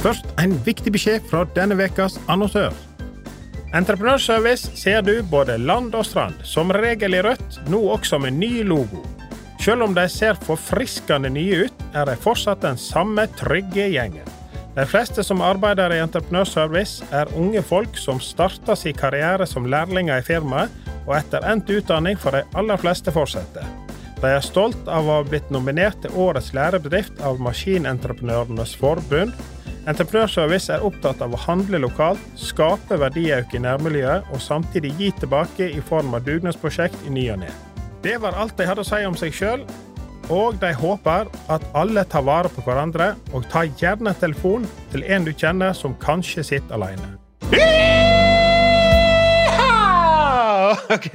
Først en viktig beskjed fra denne ukas annonsør. Entreprenørservice ser du både land og strand, som regel i rødt, nå også med ny logo. Selv om de ser forfriskende nye ut, er de fortsatt den samme trygge gjengen. De fleste som arbeider i entreprenørservice, er unge folk som starter sin karriere som lærlinger i firmaet, og etter endt utdanning får de aller fleste fortsette. De er stolt av å ha blitt nominert til Årets lærebedrift av Maskinentreprenørenes forbund. Entreprenørservice er opptatt av å handle lokalt, skape verdiøkning i nærmiljøet og samtidig gi tilbake i form av dugnadsprosjekt i ny og ne. Det var alt de hadde å si om seg sjøl, og de håper at alle tar vare på hverandre, og ta gjerne telefon til en du kjenner som kanskje sitter alene. Ok.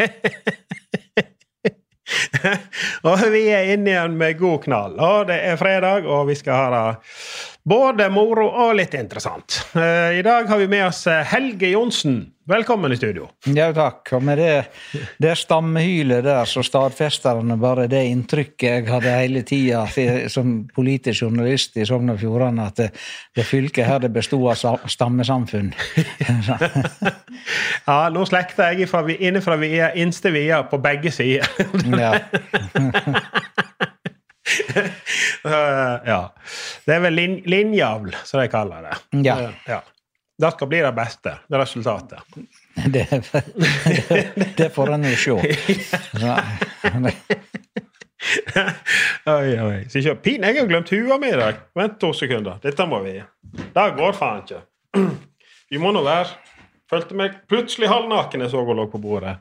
og vi er inne igjen med god knall. Og det er fredag, og vi skal ha både moro og litt interessant. Eh, I dag har vi med oss eh, Helge Johnsen. Velkommen i studio. Ja, takk. Og med det, det stammehylet der, så stadfester han bare det inntrykket jeg hadde hele tida som politisk journalist i Sogn og Fjordane, at det, det fylket her det bestod av stammesamfunn. Ja, nå slekter jeg innenfra vi er innste via på begge sider. ja. Eh, ja. Det er vel lin linjavl, som de kaller det. Ja. Ja. Det skal bli det beste, det resultatet. Det, det, det får en jo se. oi, oi. Så ikke, pin, jeg har glemt hua mi i dag. Vent to sekunder. Dette må vi Det går faen ikke. Vi må nå være Følte meg plutselig halvnaken jeg så hun lå på bordet.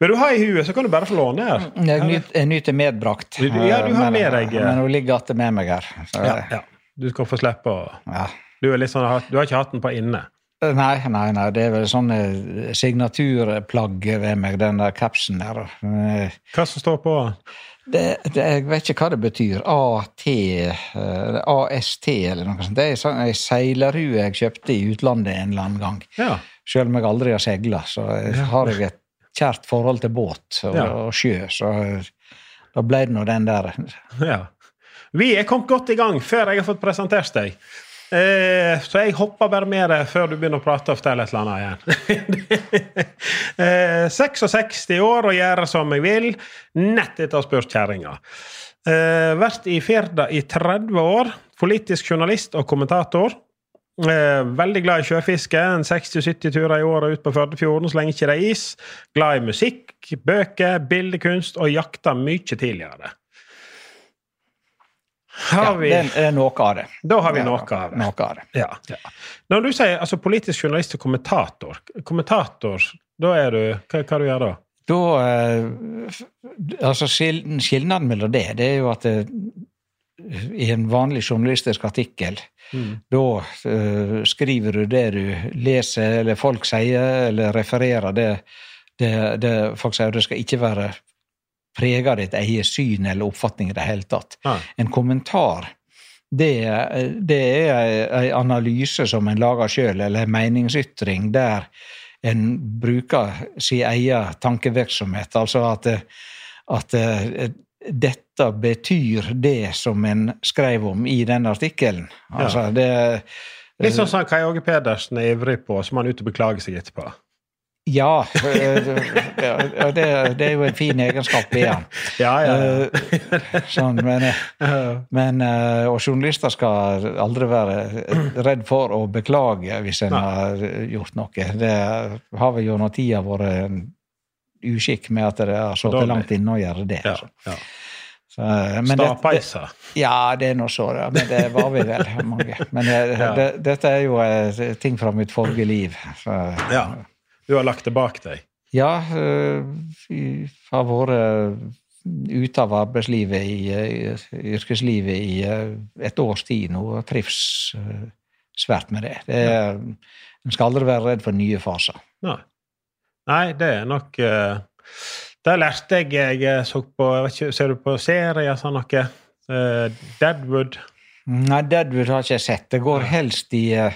Vil du ha i huet, så kan du bare få låne her. Jeg nyt- jeg nyter medbrakt. Ja, du har med deg- Men hun ligger igjen med meg her. Ja, ja. Du skal få slippe å ja. Du, sånn, du har ikke hatt den på inne? Nei, nei, nei, det er vel sånne signaturplagg ved meg, den der capsen der. Eh, Hva som står på? Det, det, jeg vet ikke hva det betyr. AT, eh, AST eller noe sånt. Det er sånn, ei seilerhue jeg kjøpte i utlandet en eller annen gang. Ja. Selv om jeg aldri har seila, så har jeg et kjært forhold til båt og, Ja. og sjø. Så da ble det nå den der. ja. Vi er kommet godt i gang før jeg har fått presentert deg. Eh, så jeg hopper bare med deg før du begynner å prate og fortelle et eller annet igjen. eh, 66 år og gjøre som jeg vil. Nett etter å ha spurt kjerringa. Eh, vært i Firda i 30 år. Politisk journalist og kommentator. Eh, veldig glad i sjøfiske. 60-70 turer i året ut på Førdefjorden så lenge ikke det er is. Glad i musikk, bøker, bildekunst og jakta mye tidligere. Har vi, er- det er noe av det. da har vi Ja, noe av det. Noe av det. Ja. Når du sier altså, politisk journalist og kommentator, kommentator, da er du Hva, hva du gjør da? Da eh, Altså, skil- skilnaden mellom det, det er jo at det, i en vanlig journalistisk artikkel, da uh, skriver du det du leser, eller folk sier, eller refererer det, det, det folk sier. Det skal ikke være prega av ditt eget syn eller oppfatning i det hele tatt. Ja. En kommentar det, det er en analyse som en lager sjøl, eller en meningsytring der en bruker sin egen tankevirksomhet. Altså at, at eh, dette betyr det som en skrev om i den artikkelen. Altså, det, Litt sånn som Kai Åge Pedersen er ivrig på, så må han ut og beklage seg etterpå. ja, eh, ja, det, det er jo en fin egenskap i han. Ja, ja, ja. Eh, Sånn, men, men, og journalister skal aldri være redd for å beklage hvis en har gjort noe. Det har vel gjennom tida vært en uskikk med at det har sittet langt inne å gjøre det. ja, altså. ja. Så, eh, Stapeiser. Ja, det er nå så, ja. men det var vi vel mange. Men det, Ja. det, dette er jo eh, ting fra mitt forrige liv. Så, Ja. Du har lagt det bak deg. Ja, vi har vært ute av arbeidslivet, i, i yrkeslivet, i eh, et års tid nå og trives eh, svært med det. det er, en skal aldri være redd for nye faser. Nei, Nei det er nok uh, Det lærte jeg jeg så på ikke, Ser du på serier sånn noe? Uh, Deadwood? Nei, Deadwood har ikke jeg sett. Det går helst i uh,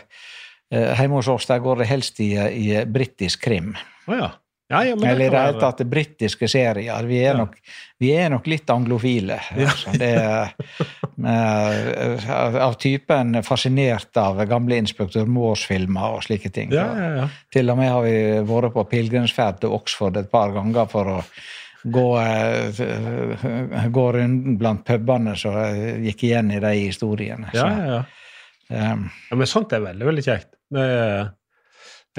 Hjemme hos oss der går det helst i, i britisk krim. Oh, ja. Ja, ja, Eller i det hele tatt britiske serier. Vi er, ja. nok, vi er, nok, litt anglofile. Altså. Det er, av typen fascinert av gamle Inspektør Moores-filmer og slike ting. Til og med har vi vært på pilegrimsferd til Oxford et par ganger for å gå, eh, gå runden blant pubene som gikk igjen i de historiene. Ja, ja, ja. Um, ja, men sånt er veldig, veldig kjekt. Det er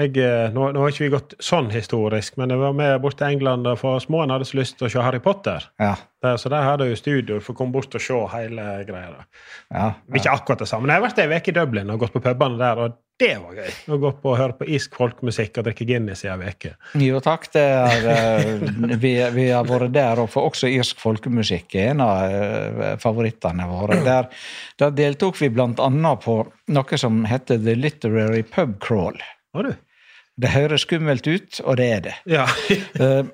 jeg, eh, nå, nå, har ikke vi gått sånn historisk, men jeg var med bort til England for småen hadde så lyst til å se Harry Potter. Ja. Der, så der hadde jeg jo studio for å komme bort og se hele greia. Ja, ja. Ikke akkurat det samme. Men jeg har vært ei uke i Dublin og gått på pubene der, og det var gøy. Å gå på og høre på isk folkemusikk og drikke Guinness i ei uke. Jo takk, det er, eh, vi, vi, har vært der, og for også irsk folkemusikk er en av eh, favorittene våre. Der, der deltok vi blant annet på noe som heter The Literary Pub Crawl. Har du? Det høres skummelt ut, og det er det. Ja. uh,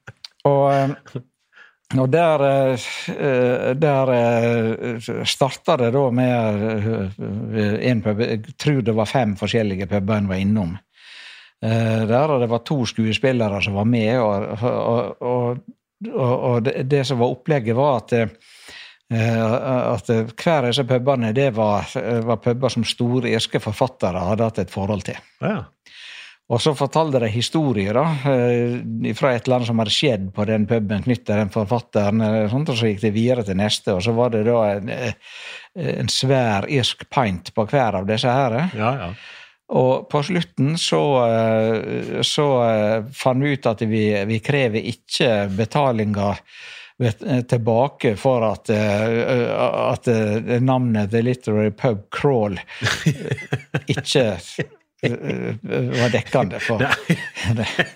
og, eh, og der, uh, der starta det da med en pub Jeg tror det var fem forskjellige puber en var innom. Der, og det var to skuespillere som var med, og, og, og, og det, det, som var opplegget, var at at hver av disse pubene det var, var puber som store irske forfattere hadde hatt et forhold til. Ja. Og så fortalte de historier da, eh, fra et eller annet som hadde skjedd på den puben knyttet til den forfatteren. og så gikk det videre til neste, og så var det da en, eh, en svær irsk pint på hver av disse her. Ja, ja. Og på slutten så, eh, så fant vi ut at vi, vi krever ikke betalinga tilbake for at, at navnet The Literary Pub Crawl ikke var dekkende for det.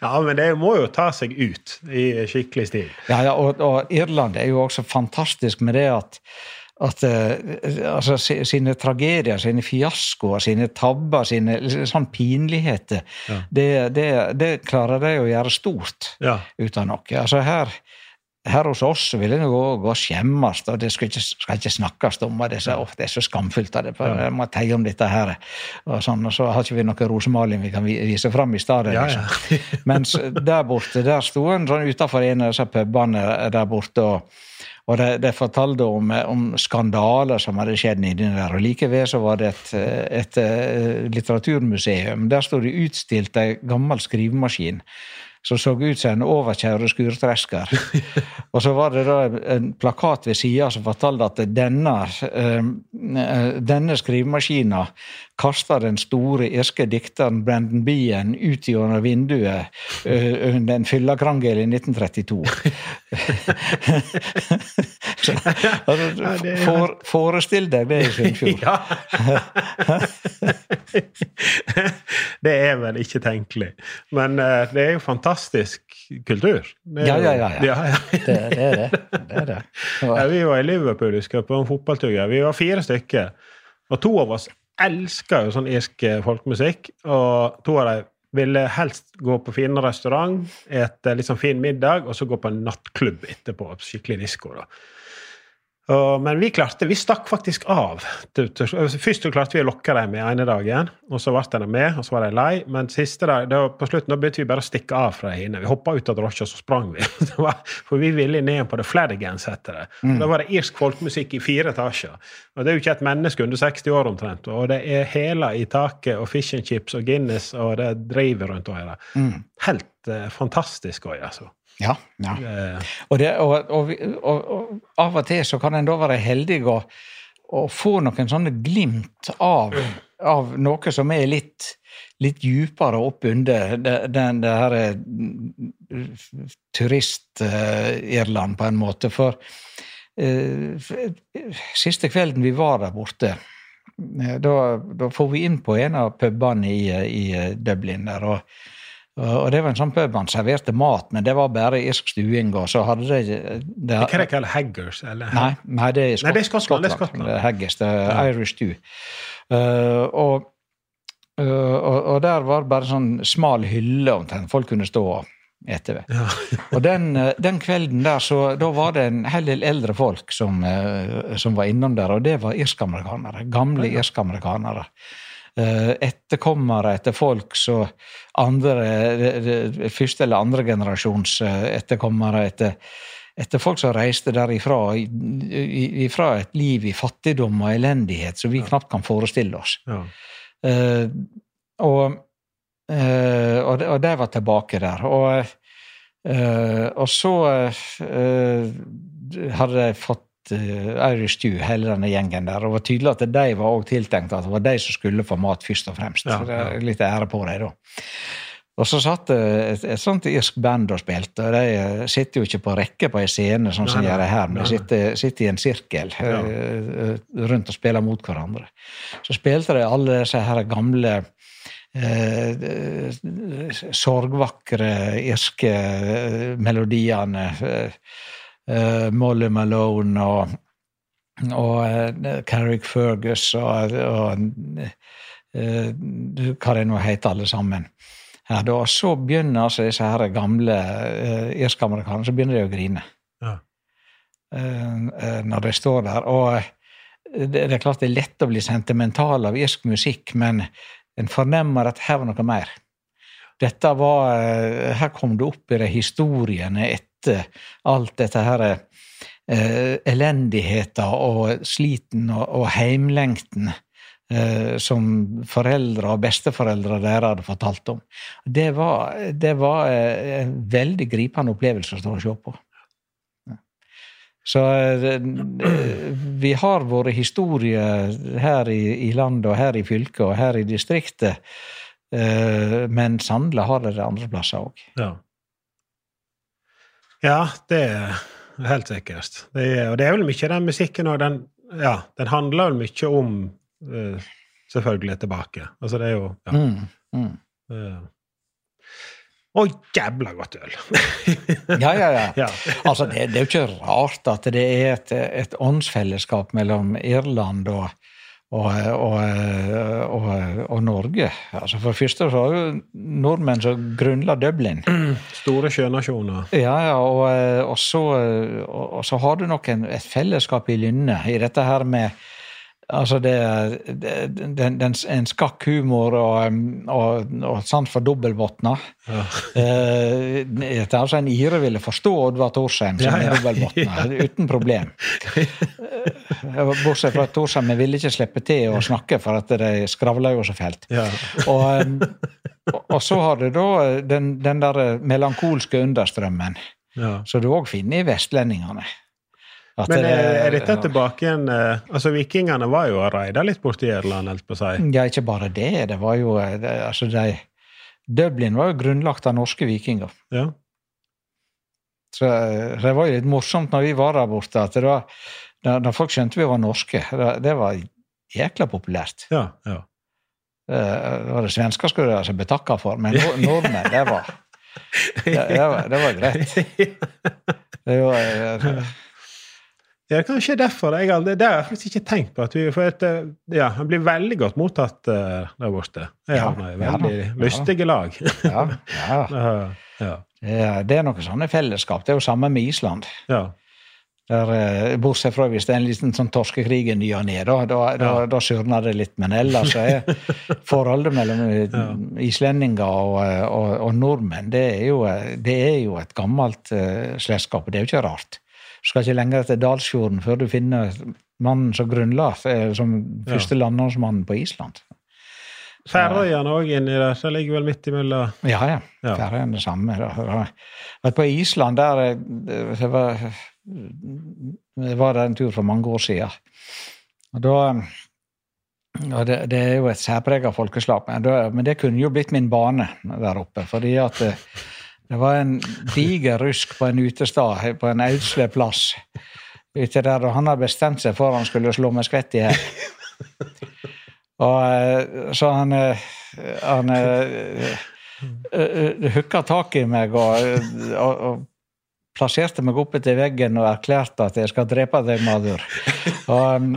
Ja, men det må jo ta seg ut i skikkelig stil. Ja, ja og, og, Irland er jo også fantastisk med det at, at altså, sine tragedier, sine fiaskoer, sine tabber, sine sånn pinligheter, ja. det, det, det, klarer de å gjøre stort ja. ut av noe. Altså her her hos oss vil en gå, gå og skjemmes, og det skal ikke, skal ikke snakkes om. Det så, oh, det er så skamfullt. av det, Jeg må teie om dette her. Og, sånn, og så har ikke vi noe rosemaling vi kan vise fram i stedet. Ja, ja. liksom. Mens der borte, der sto en sånn utafor en av disse pubene der borte. og og de, de fortalte om, om, skandaler som hadde skjedd inni der. og Like ved så var det et, et, et eh, litteraturmuseum. Der sto det utstilt ei gammel skrivemaskin som så ut som en overkjære skurtresker. og så var det da en plakat ved sida som fortalte at denne, uh, denne skrivemaskina kasta den store irske dikteren Brandon Bean ut gjennom vinduet under en fyllekrangel i 1932. så, altså, for, forestill deg det i Sunnfjord. det er vel ikke tenkelig. Men uh, det er jo fantastisk kultur. ja, ja, ja. ja. det, det, er det. det, er det. Ja, vi var i Liverpool husker, på en fotballtur. Vi var fire stykker. Og to av oss elsker jo sånn irsk eh, folkemusikk. Og to av dem ville helst gå på fin restaurant, ete litt sånn fin middag, og så gå på en nattklubb etterpå. Skikkelig disko. da. Men vi klarte, vi stakk faktisk av. Først klarte vi å lokke dem med ene dagen, og så ble de med, og så var de lei. Men siste dag, da, på slutten da begynte vi bare å stikke av fra dem. Vi hoppa ut av drosja, så sprang vi. For vi ville ned på det Fladigans, heter det. Mm. Da var det irsk folkemusikk i fire etasjer. Og det er jo ikke et menneske under 60 år omtrent. Og det er hæler i taket, og fish and chips og Guinness, og det driver rundt og her. Mm. Helt eh, fantastisk gøy, altså. Ja. ja. Og, det, og, og, og, av og til så kan en da være heldig å få noen sånne glimt av, av noe som er litt, litt djupere oppunder det, det, det her eh, turist-Irland, på en måte. For uh, siste kvelden vi var der borte, eh, da, da får vi inn på en av pubene i, i Dublin der. og Og det var en sånn pub man serverte mat, men det var bare irsk stuing. Og så hadde det... det, Hva er det kalt haggers? Eller? Nei, nei, det er, i Skottland, det er Skottland. Det er Haggis, det er Irish stew. Uh, og, uh, og, og der var det bare sånn smal hylle omtrent folk kunne stå og ete ved. og den, eh, den kvelden der, så da var det en hel del eldre folk som, uh, som var innom der, og det var irsk-amerikanere. Gamle irsk-amerikanere. Eh, etterkommere etter folk så andre, første eller andre generasjons eh, etterkommere etter, etter folk som reiste derifra ifra et liv i fattigdom og elendighet som vi knapt kan forestille oss. Ja. Uh, og, uh, og, de- og de var tilbake der. Og, uh, og så eh, hadde de fått eh, Irish Stew, hele denne gjengen der. Og det var tydelig at de var også tiltenkt at det var de som skulle få mat først og fremst. Ja, ja. er litt ære på dem, da. Og så satt det et, et sånt irsk band og spilte, og de eh, sitter jo ikke på rekke på ei scene, sånn som de gjør her, men de sitter, sitter i en sirkel Ja. eh, eh, rundt og spiller mot hverandre. Så spilte de alle disse her gamle eh, sorgvakre irske eh, melodiene. Eh, eh, Molly Malone og, og uh, Carrick Fergus og, og uh, hva det nå heter, alle sammen. Ja, da. Så begynner altså disse her gamle uh, irsk-amerikanerne så begynner de å grine Ja. Uh, når de står der. Og det, det er klart det er lett å bli sentimental av irsk musikk, men en fornemmer at her var noe mer. Dette var, Her kom det opp i de historiene etter alt dette her eh, elendigheten og sliten og, og heimlengten eh, som foreldre og besteforeldre deres hadde fortalt om. Det var, det var eh, en veldig gripende opplevelse å stå og se på. Så eh, vi har våre historier her i, i landet og her i fylket og her i distriktet, eh, men sannelig har det andre plasser òg. Ja, det er helt sikkert. Det er, og det er vel mye den musikken og den Ja, den handler vel mye om uh, Selvfølgelig tilbake. Altså, det er jo ja. Mm, mm. Uh, Å, jævla godt øl! Ja, ja, ja. Ja. Altså, det, det er jo ikke rart at det er et, et åndsfellesskap mellom Irland og, og, og, og, og Norge. Altså, for det første så har jo nordmenn som grunnla Dublin. Store sjønasjoner. Ja, ja, og, så, og, så har du nok en, et fellesskap i lynnet i dette her med Altså det, det, den, den, en skakk humor og, og, og sans for dobbeltbotna. Ja. Eh, det er altså En ire ville forstå Oddvar Thorsheim som Ja, ja. er dobbeltbotna, uten problem. Eh, Bortsett fra at Vi ville ikke slippe til å snakke, for at de skravla jo så fælt. Ja. Og, eh, og, så har du da den, den der melankolske understrømmen, Ja. som du òg finner i vestlendingene. At Men er, er dette tilbake igjen eh, Altså, vikingene var jo og raida litt borti Irland, holdt på å si. Ja, ikke bare det. Det var jo eh, altså de, Dublin var jo grunnlagt av norske vikinger. Ja. Så eh, det var jo litt morsomt når vi var der borte, at det var, da, da folk skjønte vi var norske, det, det var jækla populært. Ja. ja. Eh, Det var det svensker skulle altså betakka for, men nord- nordmenn, det var det, det, var, det var greit. Det var, det, Ja, kanskje derfor. Jeg aldri, det har jeg faktisk ikke tenkt på. At vi, for at, eh, ja, Han blir veldig godt mottatt uh, der borte. Jeg Ja, havner i veldig ja. lystige lag. ja, ja. ja. ja. Det, er- det er noe sånne fellesskap. Det er jo samme med Island. ja. Der, eh, bortsett fra hvis det er en liten sånn torskekrig i ny og ne, da, da, Ja. da surner det litt. Men ellers er forholdet mellom ja. islendinger og, eh, og, og nordmenn det er, jo, eh, det er jo et gammelt uh, slektskap. Det er jo ikke rart. Du skal ikke lenger til Dalsfjorden før du finner mannen som grunnla eh, som første landnåmsmannen på Island. Færøyene òg inni der. Så ligger vel midt imellom Ja, ja. Ja. Færøyene det samme. da. På Island, der eh, det var, var der en tur for mange år siden. Og da og det, det er jo et særpreget folkeslag, men, da, men det kunne jo blitt min bane der oppe. fordi at det, det var en diger rusk på en utestad på en ødsle plass. Ute der, og han hadde bestemt seg for at han skulle slå meg skvett i hjel. Eh, så han, eh, han eh, hooka tak i meg og, og, og plasserte meg oppe til veggen og erklærte at jeg skal drepe deg, Madur. Og, um,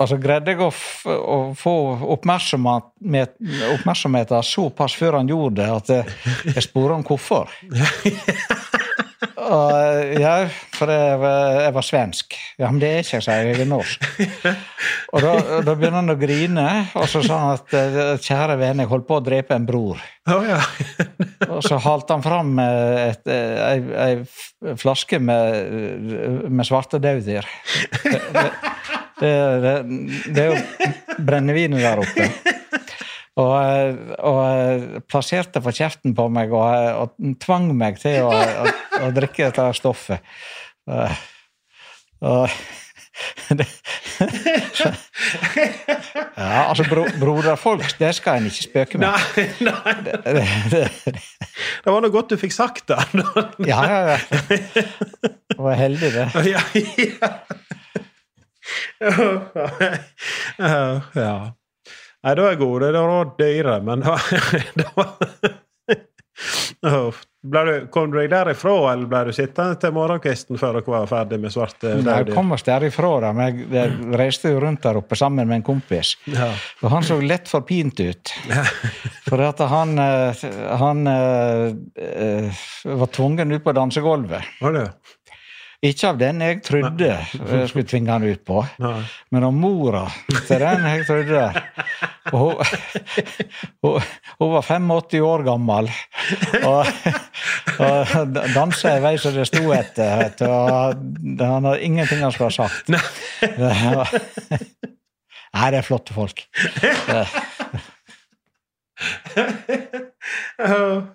og så greide jeg å, å få oppmerksomhet, oppmerksomheten såpass før han gjorde det, at jeg spurte om hvorfor. Og, ja, for jeg var, jeg var, svensk. Ja, men det er ikke sa jeg. Jeg er norsk. Og da, da begynner han å grine, og så sa han at eh, kjære venn, jeg holdt på å drepe en bror. Oh, ja. og så halte han fram et, ei, ei flaske med, med svartedauden. Det, det, det, det er jo brennevinet der oppe. Og, og, plasserte på kjeften på meg og, og tvang meg til å, å, å drikke dette stoffet. Og, det, ja, altså bro, broderfolk, det skal en ikke spøke med. Nei, nei. Det, det, det, var noe godt du fikk sagt det. ja, ja, ja. Jeg var heldig, det. Ja, ja. ja. Nei, da er jeg god. Det var dyre, men det var ble du, Kom du deg derifra, eller ble du sittende til morgenkvisten før dere var ferdig med svarte Nei, Jeg kom oss derifra, da, men jeg, reiste jo rundt der oppe sammen med en kompis. Ja. Og han så lett forpint ut. For at han, eh, han, han eh, var tvungen ut på dansegulvet. Var det? Ikke av den jeg trodde jeg skulle tvinge han ut på, Nei. men av mora til den jeg trodde. Og hun, hun, var 85 år gammel og, og dansa i vei som det sto etter. Og han hadde ingenting han skulle ha sagt. Nei, det er flotte folk.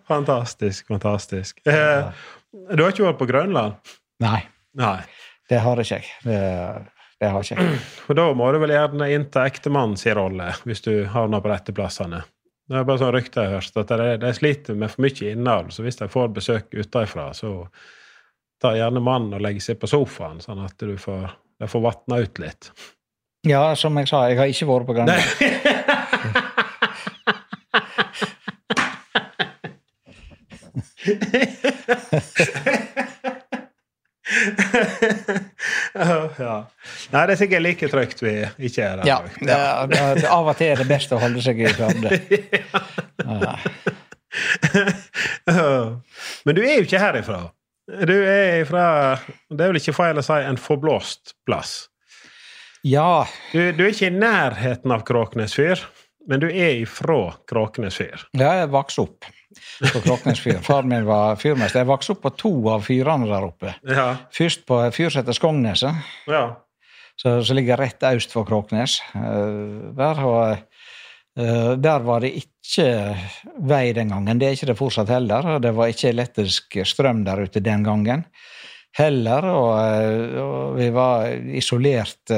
Fantastisk, fantastisk. Eh, du har ikke vært på Grønland? Nei. Nei. Det har ikke jeg. Det, det har ikke jeg. Og da må du vel gjerne innta ektemannen rolle, hvis du havner på rette plassene. Det er bare sånn rykte jeg har hørt, at de, de sliter med for mye innhold. Så hvis de får besøk utenfra, så tar gjerne mannen og legger seg på sofaen, sånn at du får, de får vatna ut litt. Ja, som jeg sa, jeg har ikke vært på Grønland. ja. Nei, det er sikkert like trygt vi ikke er der. Ja, det, det, av og til er det best å holde seg i hverandre. Ja. Men du er jo ikke herifra. Du er fra Det er vel ikke feil å si en forblåst plass? Ja. Du, du er ikke i nærheten av Kråknes fyr, men du er ifra Kråknes fyr? Ja, jeg vokste opp på Kråknes fyr. Faren min var fyrmester. Jeg vokste opp på to av fyrene der oppe. Ja. Først på fyr som heter Skogneset, ja. som ligger rett øst for Kråknes. Eh, der, eh, der var det ikke vei den gangen. Det er ikke det fortsatt heller. Det var ikke elektrisk strøm der ute den gangen heller. Og, eh, og vi var isolert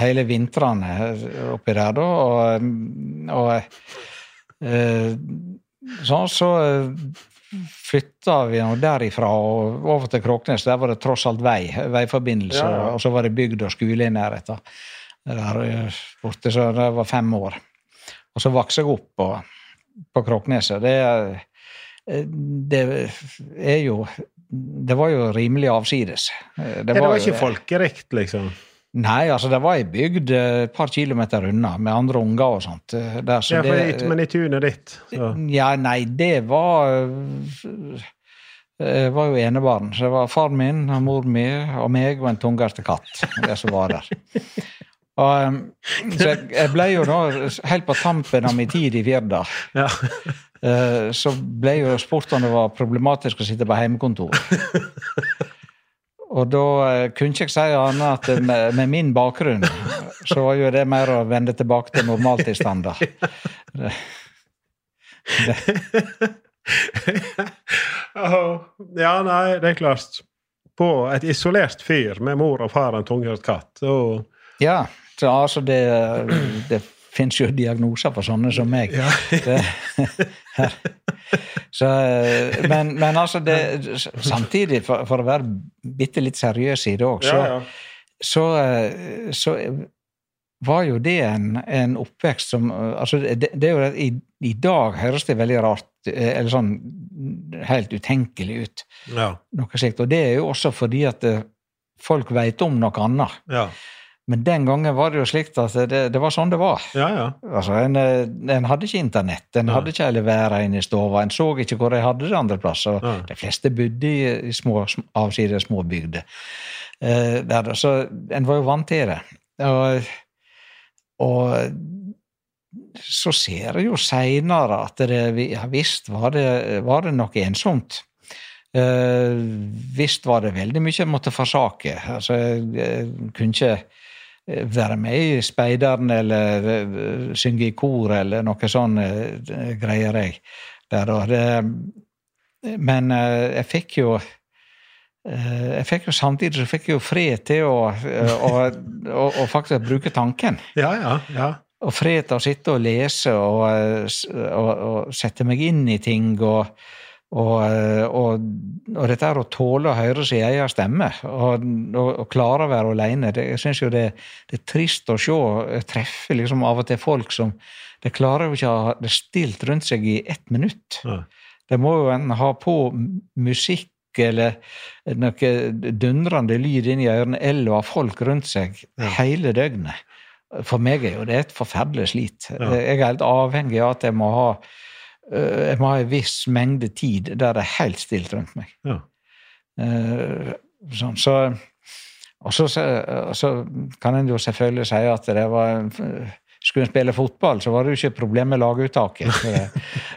hele vintrene oppi der, da. Og, og uh, så, så flytta vi nå derifra og over til Kråknes. Der var det tross alt vei, veiforbindelse, Ja, ja. og så var det bygd og skole i nærheten. Der eh, borte, så det var fem år. Og så vokste jeg opp på, på Kråkneset. Det, er- det er jo Det var jo rimelig avsides. Det Det var jo- ikke folkerikt, liksom? Nei, altså det var ei bygd eh, et par kilometer unna, med andre unger og sånt. eh, Der, så Ja, for, det, men i tunet ditt, så ja, nei, det var Jeg var jo enebarn. Så det var far min, og mor mi og meg og en tungerte katt. Det som var der. Og, så jeg, jeg ble jo da, helt på tampen av min tid i Firda, ja. eh, så ble jo spurt om det var problematisk å sitte på hjemmekontor. Og da eh, kunne ikke jeg si annet at med, med min bakgrunn, så var jo det mer å vende tilbake til normaltilstander. ja, nei, det er klart. På et isolert fyr med mor og far og en tunghørt katt. Og, Ja, så altså det, det fins jo diagnoser for sånne som meg. Ja. Det, så, men, men altså det, Samtidig, for, for å være bitte litt seriøs i det òg, så, ja, ja. så, eh, så var jo det en, en oppvekst som altså det, det jo, i, I dag høres det veldig rart eller sånn helt utenkelig ut. Ja. noe slikt. Og det er jo også fordi at eh, folk veit om noe annet. Ja. Men den gangen var det jo slik at det, det var sånn det var. Ja, ja. Altså, en, eh, en hadde ikke internett, en ja. hadde ikke alle været inne i stova, en så ikke hvor de hadde det andre plasser. Ja. De fleste bodde i, i små, avsides små bygder. Eh, der, så en var jo vant til det. Og, og så ser jeg jo seinere at det ja visst var det, var det noe ensomt. Uh, visst var det veldig mye jeg måtte forsake. Altså, jeg, jeg kunne ikke være med i speideren eller eh, synge i kor eller noe sånn eh, greier jeg. Der, og men eh, jeg fikk jo eh, jeg fikk jo Samtidig så fikk jeg jo fred til å, eh, å, å, å faktisk bruke tanken. Ja, ja. ja. Og fred til å sitte og lese og, eh, og, og sette meg inn i ting. og og, eh, og, og dette er å tåle å høre sin egen stemme og, og, klare å være alene det, Jeg syns jo det, det er trist å se Jeg treffer liksom av og til folk som De klarer jo ikke å ha det stilt rundt seg i ett minutt. Ja. De må jo enten ha på musikk eller noe dundrende lyd inn i ørene, eller ha folk rundt seg Ja. hele døgnet. For meg er jo det et forferdelig slit. Ja. Jeg er helt avhengig av at jeg må ha jeg må ha en viss mengde tid der det er helt stilt rundt meg. Ja. Eh, sånn, så, og så, så kan en jo selvfølgelig si at det var Skulle en spille fotball, så var det jo ikke problem med laguttaket.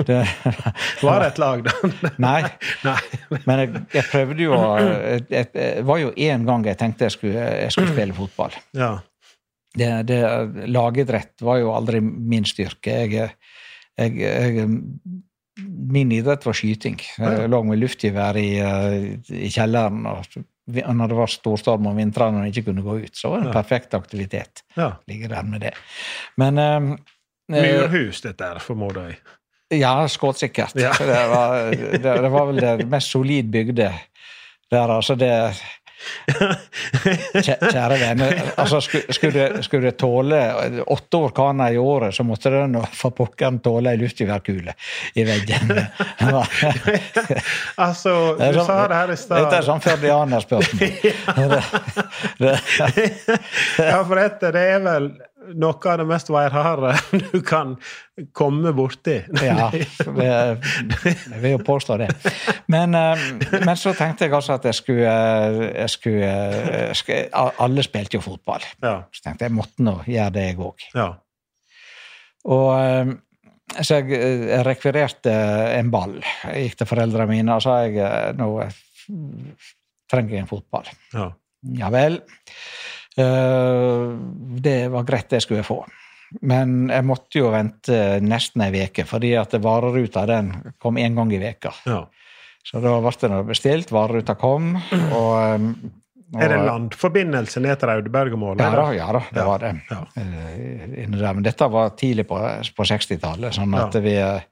Det, det, Var det et lag, da? Nei, men jeg, jeg prøvde jo Det var jo én gang jeg tenkte jeg skulle, jeg skulle spille fotball. Ja. Det, det, lagidrett var jo aldri min styrke. Jeg, jeg, jeg, min idrett var skyting. Jeg lå med luftgevær i, eh, i kjelleren. og Når det var storstorm om vintrene og en ikke kunne gå ut, så var det en perfekt aktivitet. ja. Ligger der med det. Men um, Myrhus, Murhus, dette her, formoder jeg. Ja, skuddsikkert. Ja. Det, var, det, det var vel det mest solid bygde der, altså det Kjære venner, altså skulle, skulle, det- tåle åtte orkaner i året, så måtte det nå for pokker tåle ei luftgeværkule i veggen. altså, du Altså, det du sånn- sa det her i stad Dette er sånn ferdianerspørsmål. Det- det- Ja, for dette, det er vel noe av det mest værharde du kan komme borti. Ja, det, jeg vil jo påstå det. Men, eh, men så tenkte jeg altså at jeg skulle, jeg skulle, jeg skulle Alle spilte jo fotball. Ja. Så tenkte jeg måtte nå gjøre det, jeg òg. ja. Og eh, så jeg, eh, rekvirerte en ball. Jeg gikk til foreldrene mine og sa jeg eh, nå eh, trenger jeg en fotball. ja. Ja vel. Eh, det var greit, det skulle jeg få. Men jeg måtte jo vente nesten ei uke, fordi at vareruta den kom én gang i veka. ja. Så da ble det bestilt, vareruta kom, og, og Er det landforbindelse ned til Raudebergermålet? Ja da, ja da, det Ja, var det. ja. Eh. Men dette var tidlig på, på 60-tallet, sånn at vi eh,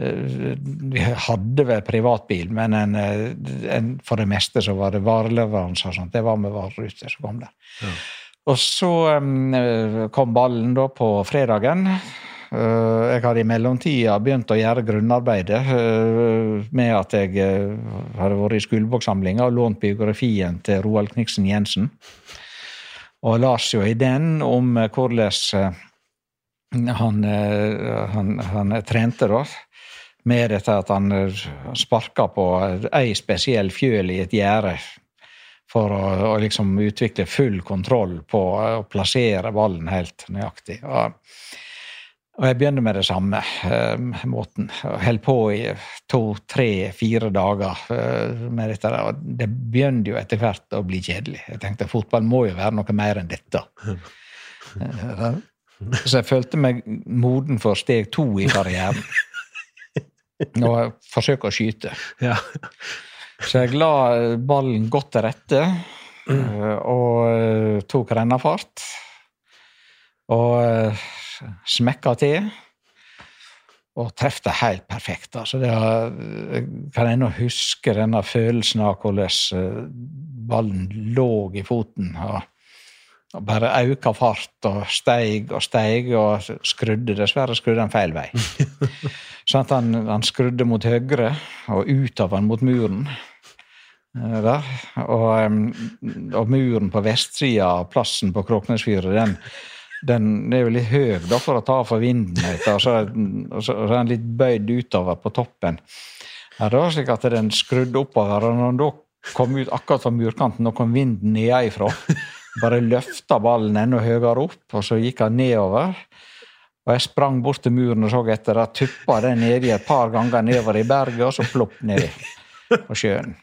vi hadde vel privatbil, men en, eh, en, for det meste så var det vareleveranser og sånt. Det var med vareruter som kom der. Ja. Og så um, kom ballen da på fredagen. Uh, jeg hadde i mellomtida begynt å gjøre grunnarbeidet uh, med at jeg uh, hadde vært i skoleboksamlinga og lånt biografien til Roald Kniksen Jensen. Og las jo i den om eh, hvordan eh, han, eh, han, han trente, da. Med dette at han eh, sparka på ei spesiell fjøl i et gjerde for å, å liksom utvikle full kontroll på å plassere ballen helt nøyaktig. Og, og jeg begynner med det samme eh, måten. Holder på i to, tre, fire dager eh, med dette. der, og Det begynte jo etter hvert å bli kjedelig. Jeg tenkte fotball må jo være noe mer enn dette. Så jeg følte meg moden for steg to i karrieren. Og forsøke å skyte. Ja. Så jeg la ballen godt til rette eh, og eh, tok rennafart. Og eh, smekka til. Og traff det helt perfekt. Altså, det har, jeg kan ennå huske denne følelsen av hvordan eh, ballen lå i foten. Og og bare auka fart og steig og steig og skrudde. Dessverre skrudde han feil vei. sånn at han, han skrudde mot høyre og utover mot muren. eh, Der. Og, og muren på vestsida av plassen på Kråknesfyret, den, den er jo litt høy da, for å ta for vinden. Og så, og så er den litt bøyd utover på toppen. Ja, det var slik at den skrudde oppover, og når den da kom ut akkurat fra murkanten, og kom vinden nedenfra, bare løfta ballen enda høyere opp, og så gikk han nedover. Og jeg sprang bort til muren og så etter det, tuppa den nedi et par ganger nedover i berget, og så plopp ned på sjøen.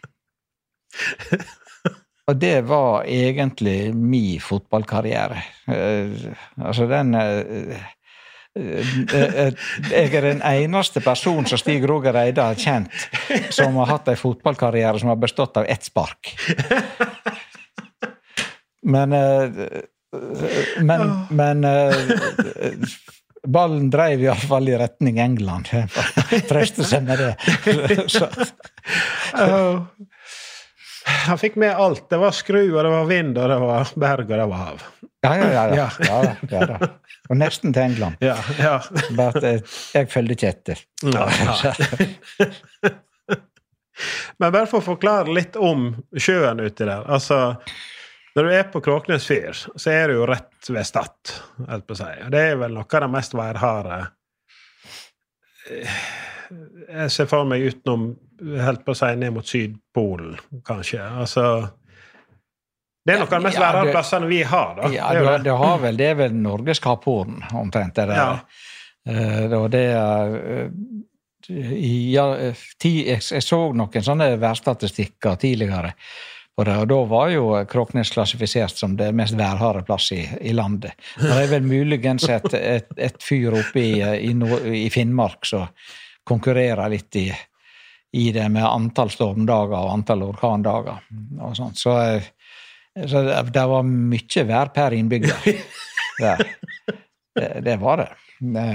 Og det var egentlig min fotballkarriere. Uh, altså den uh, Jeg er den eneste personen som Stig Roger Eide har kjent som har hatt en fotballkarriere som har bestått av ett spark. Men eh, Men, men eh, ballen dreiv iallfall i retning England. Trøste seg med det. Han fikk med alt. Det var skru, og det var vind, og det var berg, og det var hav. ja, ja, ja. ja, ja, ja, da. Og nesten til England. Ja, ja. Bare at jeg, jeg følger ikke etter. Ja, Men bare for å forklare litt om sjøen uti der. Altså, når du er på Kråknes fyr, så er du jo rett ved Stad. holdt på å si. Det er vel noe av det mest værharde Jeg ser for meg utenom helt på å si ned mot Sydpolen, kanskje. Altså Det er noen av de mest værharde plassene vi har, da. Ja, Det det, det, har vel, det er vel Norges Kapp Horn, omtrent. det der. Ja. Eh, og det er eh, ja, eh, jeg så noen sånne værstatistikker tidligere. På det, og Da var jo Kråknes klassifisert som det mest værharde plass i, i landet. Og det er vel muligens et, et, et fyr oppe i, i, i Finnmark som konkurrerer litt i, det med antall stormdager og antall orkandager. og sånt. Så, så det, var mye vær per innbygger. Det, det var det. det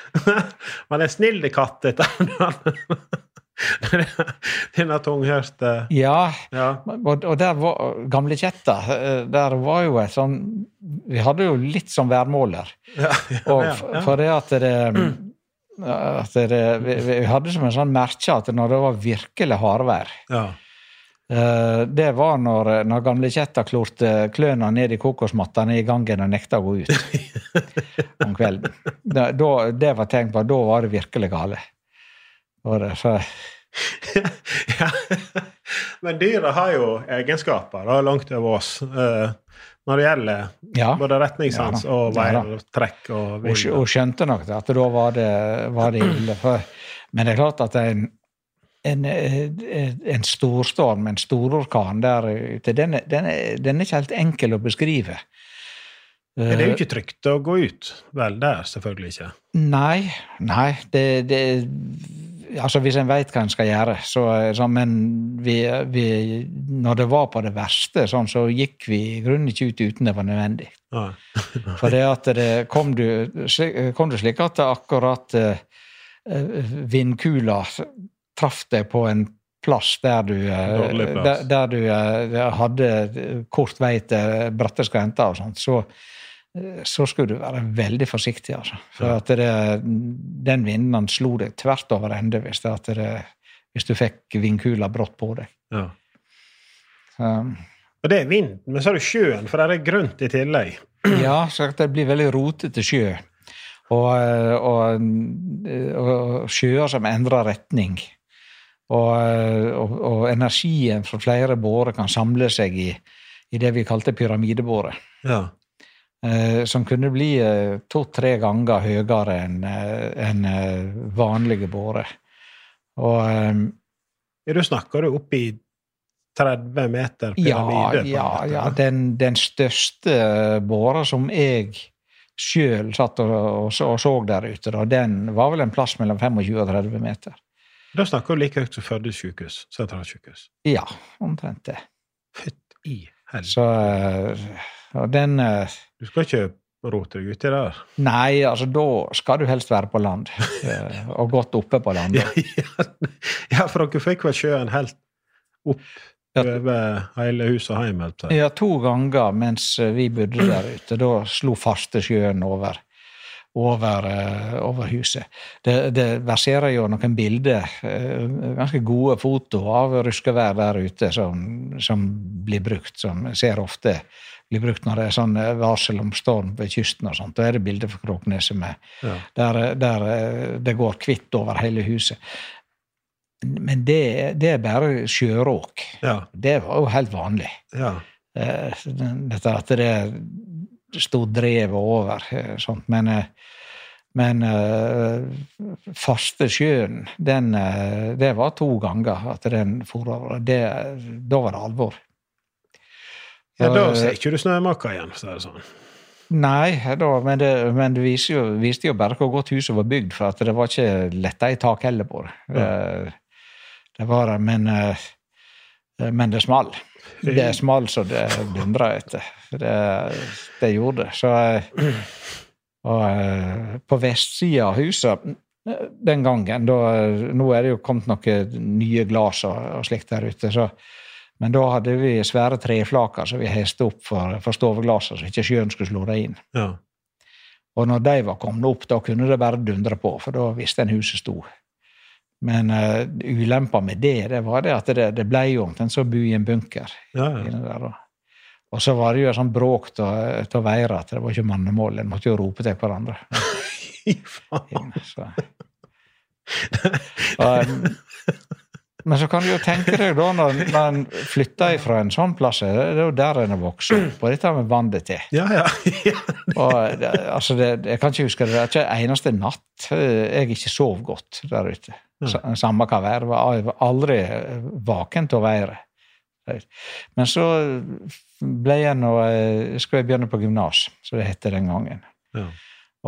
Man er snill katt etter Denne tunghørte ja, Ja. og, og der var Gamle Kjetta, eh, der var jo et sånn Vi hadde jo litt som værmåler. Ja, Og ja, ja. for det at det, at det vi, vi hadde som en sånn merke at når det var virkelig hardvær ja. eh, Det var når, når gamle Kjetta klorte kløna ned i kokosmattene i gangen og nekta å gå ut om kvelden. Da- det var tegn på at da var det virkelig gale. Og det, så, ja. Men dyra har jo egenskaper da, langt over oss eh, når det gjelder ja. både retningssans Ja og værtrekk og vind. og skjønte nok det, at da var det, var det ille. For, men det er klart at en, en, eh, en storstorm, en stororkan der ute, den, den, den er ikke helt enkel å beskrive. Men det er jo ikke trygt å gå ut. Vel, der selvfølgelig ikke. Nei, nei. Det, det Altså, hvis en veit hva en skal gjøre, så, så Men vi, vi, når det var på det verste, sånn, så gikk vi i grunnen ikke ut uten det var nødvendig. Ja. For det at det kom du, kom du slik at akkurat uh, vindkula traff deg på en plass der du, eh, plass. der, der du uh, hadde kort vei til bratte skrenter og sånt, så, så skulle du være veldig forsiktig. Altså. For at det, den vinden slo deg tvert over ende hvis, det, hvis du fikk vindkula brått på deg. Ja. Um, Og det er vind, men så er det sjøen, for det er grønt i tillegg. Ja, så det blir veldig rotete sjø. Og, eh, og, og sjøer som endrer retning. Og, og, og energien fra flere bårer kan samle seg i, i det vi kalte pyramidebåret. Ja. Eh, som kunne bli eh, to-tre ganger høyere enn en eh, vanlige bårer. Og Du snakker jo opp i 30 meter pyramide? Ja, ja, ja. Den, den største båra som jeg sjøl satt og, og, og så der ute, da, den var vel en plass mellom 25 og 30 meter. Da snakker du like høyt som Førde sykehus, sentralsykehus. Ja, omtrent det. Fytt i helvete. Så Og den Du skal ikke rote deg uti der. Nei, altså da skal du helst være på land. eh, Og godt oppe på land. Ja, ja, for dere fikk vel sjøen helt opp over hele huset hjem? Ja, to ganger mens vi bodde der ute. Da slo faste sjøen over, over, eh, over huset. Det, det verserer jo noen bilder, eh, ganske gode foto av ruskevær der ute som, som blir brukt, som ser ofte blir brukt når det er sånn eh, varsel om storm ved kysten og sånt. Da er det bilde fra Kråkneset med Ja. der, der eh, det går hvitt over hele huset. Men det, det er bare sjøråk. Ja. Det var jo helt vanlig. ja. Eh, Dette at det sto drevet over. eh, Sånt. Men, eh, men eh, faste sjøen, den, eh, det var to ganger at den for over. Det, da var det alvor. Ja da ser ikke du snømåka igjen, for å si det sånn. Nei, da, men det, men det viste, jo, viste jo bare hvor godt huset var bygd, for at det var ikke letta i tak heller på det. Det, det var det, men, eh, men det small. Det small så det dundra etter. Det, det gjorde det. Så eh, og, eh, på vestsida av huset eh, den gangen da, Nå er det jo kommet noen nye glass og, og slikt der ute, så men da hadde vi svære treflaker som vi heste opp for, for stoveglassene, så ikke sjøen skulle slå det inn. Ja. Og når de var kommet opp, da kunne det bare dundre på, for da visste en huset sto. Men uh, ulempa med det, det var det at det, det ble jo omtrent som å bo i en bunker. Ja, ja. Og så var det jo et sånt bråk av veier at det var ikke mannemål. En måtte jo rope til hverandre. Fy faen. Så. Og, um, men så kan du jo tenke deg, da, når, når en flytter fra en sånn plass, det er jo der en har vokst opp, og dette med vannet til. Ja, ja. Og det, altså det, jeg kan ikke huske det, det er ikke en eneste natt eh, jeg ikke sov godt der ute. Ja. Samme hva været var. Jeg var aldri eh, vaken til været. Men så ble jeg nå eh, Skulle jeg begynne på gymnas, som det het den gangen. Ja.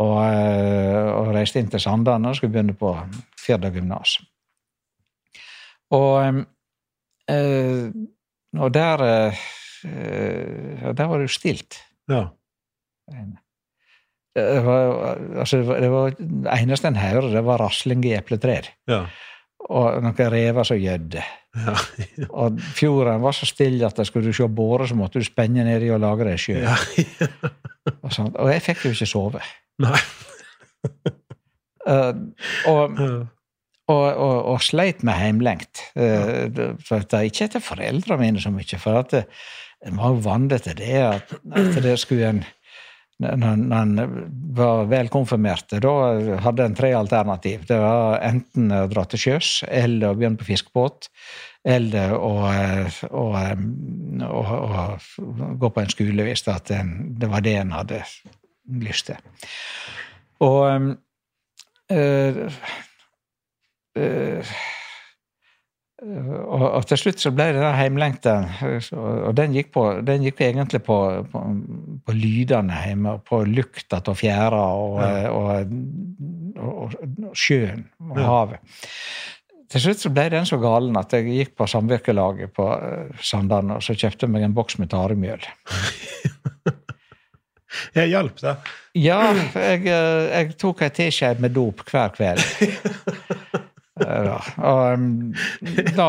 Og, eh, og reiste inn til Sandane og skulle begynne på Firda gymnas. Og, eh, og der eh, Der var det jo stilt. ja. Det var, altså, det var- det eneste en hørte, det var rasling i epletrær. Ja. Og noen rever som gjødde. Ja. Og fjorden var så stille at skulle du se båre, så måtte du spenne nedi og lage deg sjø. ja. Og, og jeg fikk jo ikke sove. Nei. uh, og. Og, og, og sleit med heimlengt. Uh, det, ikke etter foreldrene mine så mye, for at en var jo vant til det at, at det skulle en når en var velkonfirmert, da hadde en tre alternativ. Det var enten å dra til sjøs, eller å begynne på fiskebåt, eller å, å, å, å gå på en skole hvis det, det var det en hadde lyst til. Og øh, og, og til slutt så ble det den heimlengten, og den gikk, på, den gikk egentlig på, på, på lydene hjemme, på lukta av fjæra og, og, og, og sjøen og havet. Til slutt så ble den så galen at jeg gikk på samvirkelaget på eh, Sandane og så kjøpte meg en boks med taremjøl. Jeg hjalp, det. Ja, jeg, eh, jeg tok ei teskje med dop hver kveld. Eh, Da. Og um, da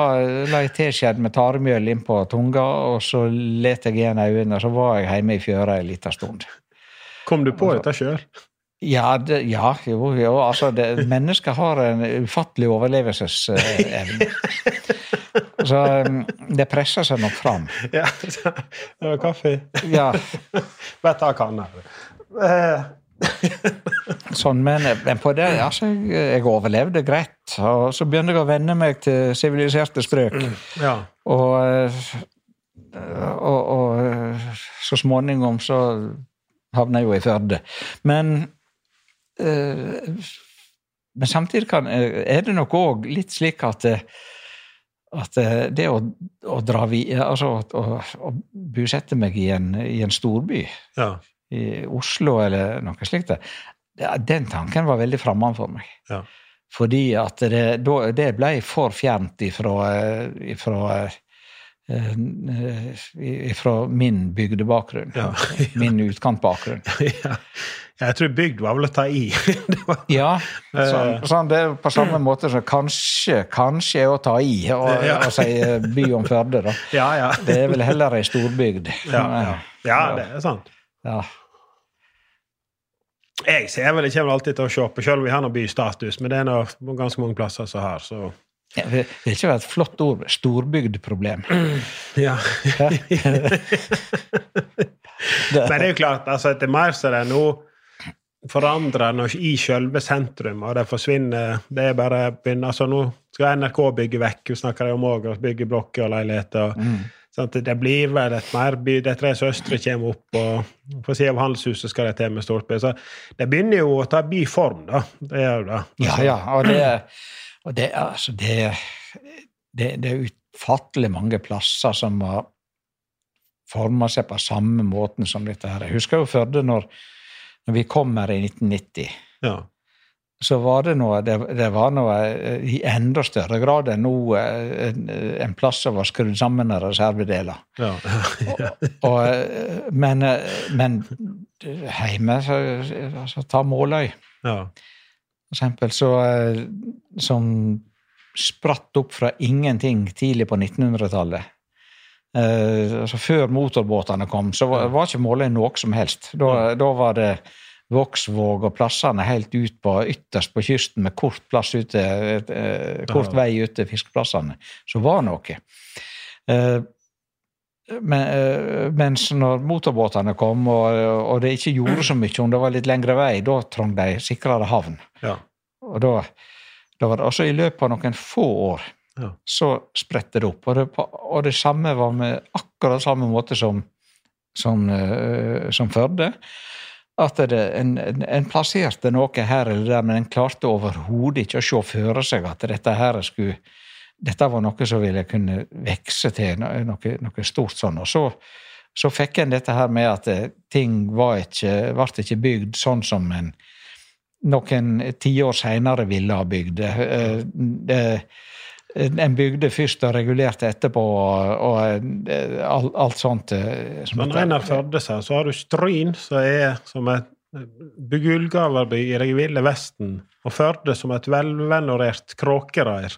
la jeg teskjed med taremjøl innpå tunga, og så let jeg igjen øynene, og så var jeg hjemme i fjøra en liten stund. Kom du på dette sjøl? Ja, det, ja jo, jo, altså det, Mennesker har en ufattelig overlevelsesevne. Så um, det presser seg nok fram. Ja. Det var kaffe. Ja, Bare ta kanna. Sånn, men, men på det, altså, jeg, jeg overlevde greit. Og så begynte jeg å venne meg til siviliserte strøk. Ja. Og, og, og så småningom så havna jeg jo i Førde. Men eh, Men samtidig kan, er det nok òg litt slik at at det å, å dra videre, altså å, å bosette meg i en, i en storby, Ja. I Oslo eller noe slikt, det, den tanken var veldig fremmed for meg. Ja. Fordi at det, det ble for fjernt ifra, ifra ifra fra min bygdebakgrunn. Ja. Min utkantbakgrunn. ja. Jeg tror bygd var vel å ta i. Var- Ja, Eh. sånn, sånn det er på samme måte som kanskje, kanskje er å ta i å Ja. si eh, by om Førde, da. ja, ja. Det er vel heller ei storbygd. Ja, ja. ja, det er sant. Ja. Jeg ser vel, kommer alltid til å på, selv om vi har noe bystatus, men det er noe, ganske mange plasser som har, så Ja, Det er ikke et flott ord. Storbygdproblem. Ja. Men det er jo klart, altså etter mer så er det forandrer forandra i selve sentrum, og det forsvinner Det er bare altså Nå skal NRK bygge vekk, vi snakker om òg, bygge blokker og leiligheter. Sånn at det blir vel et mer by. De tre søstre kommer opp, og på siden av handelshuset skal de til med stolpe. Så det begynner jo å ta byform, da. Det gjør det. Ja, ja. Og det, og det, altså, det, det, det er utfattelig mange plasser som har forma seg på samme måten som dette her. Jeg husker jo Førde når, når vi kom her i 1990. Ja. Så var det noe Det, det var noe eh, i enda større grad enn nå eh, en, en plass som var skrudd sammen av reservedeler. Ja. Og, og, men, eh, men hjemme så, altså, Ta Måløy. ja. For eksempel så eh, Som spratt opp fra ingenting tidlig på 1900-tallet. Eh, altså før motorbåtene kom, så var, var ikke Måløy noe som helst. Da, da var det Vågsvåg og plassene helt ut på ytterst på kysten med kort ute, eh, kort vei ut til fiskeplassene. Så var noe. Eh, men, eh, mens når motorbåtene kom, og, og det ikke gjorde så mye, om det var litt lengre vei, da trong de sikrere havn. ja. Og da, da var det også i løpet av noen få år Ja. så spredte det opp. Og det, og det samme var med akkurat samme måte som, som, eh, som Førde. At en, en, en plasserte noe her eller der, men en klarte overhodet ikke å se for seg at dette her skulle dette var noe som ville kunne vokse til noe, noe stort sånn. Og så, så fikk en dette her med at eh, ting var ikke, ble ikke bygd sånn som en noen tiår seinere ville ha bygd. Eh, det- En bygde først og regulerte etterpå, og, og eh, alt, alt sånt. eh, som Men en har Førde sa, så har du Stryn, som er som et Bugulgaverby i det ville Vesten, og Førde som et velvenorert kråkereir.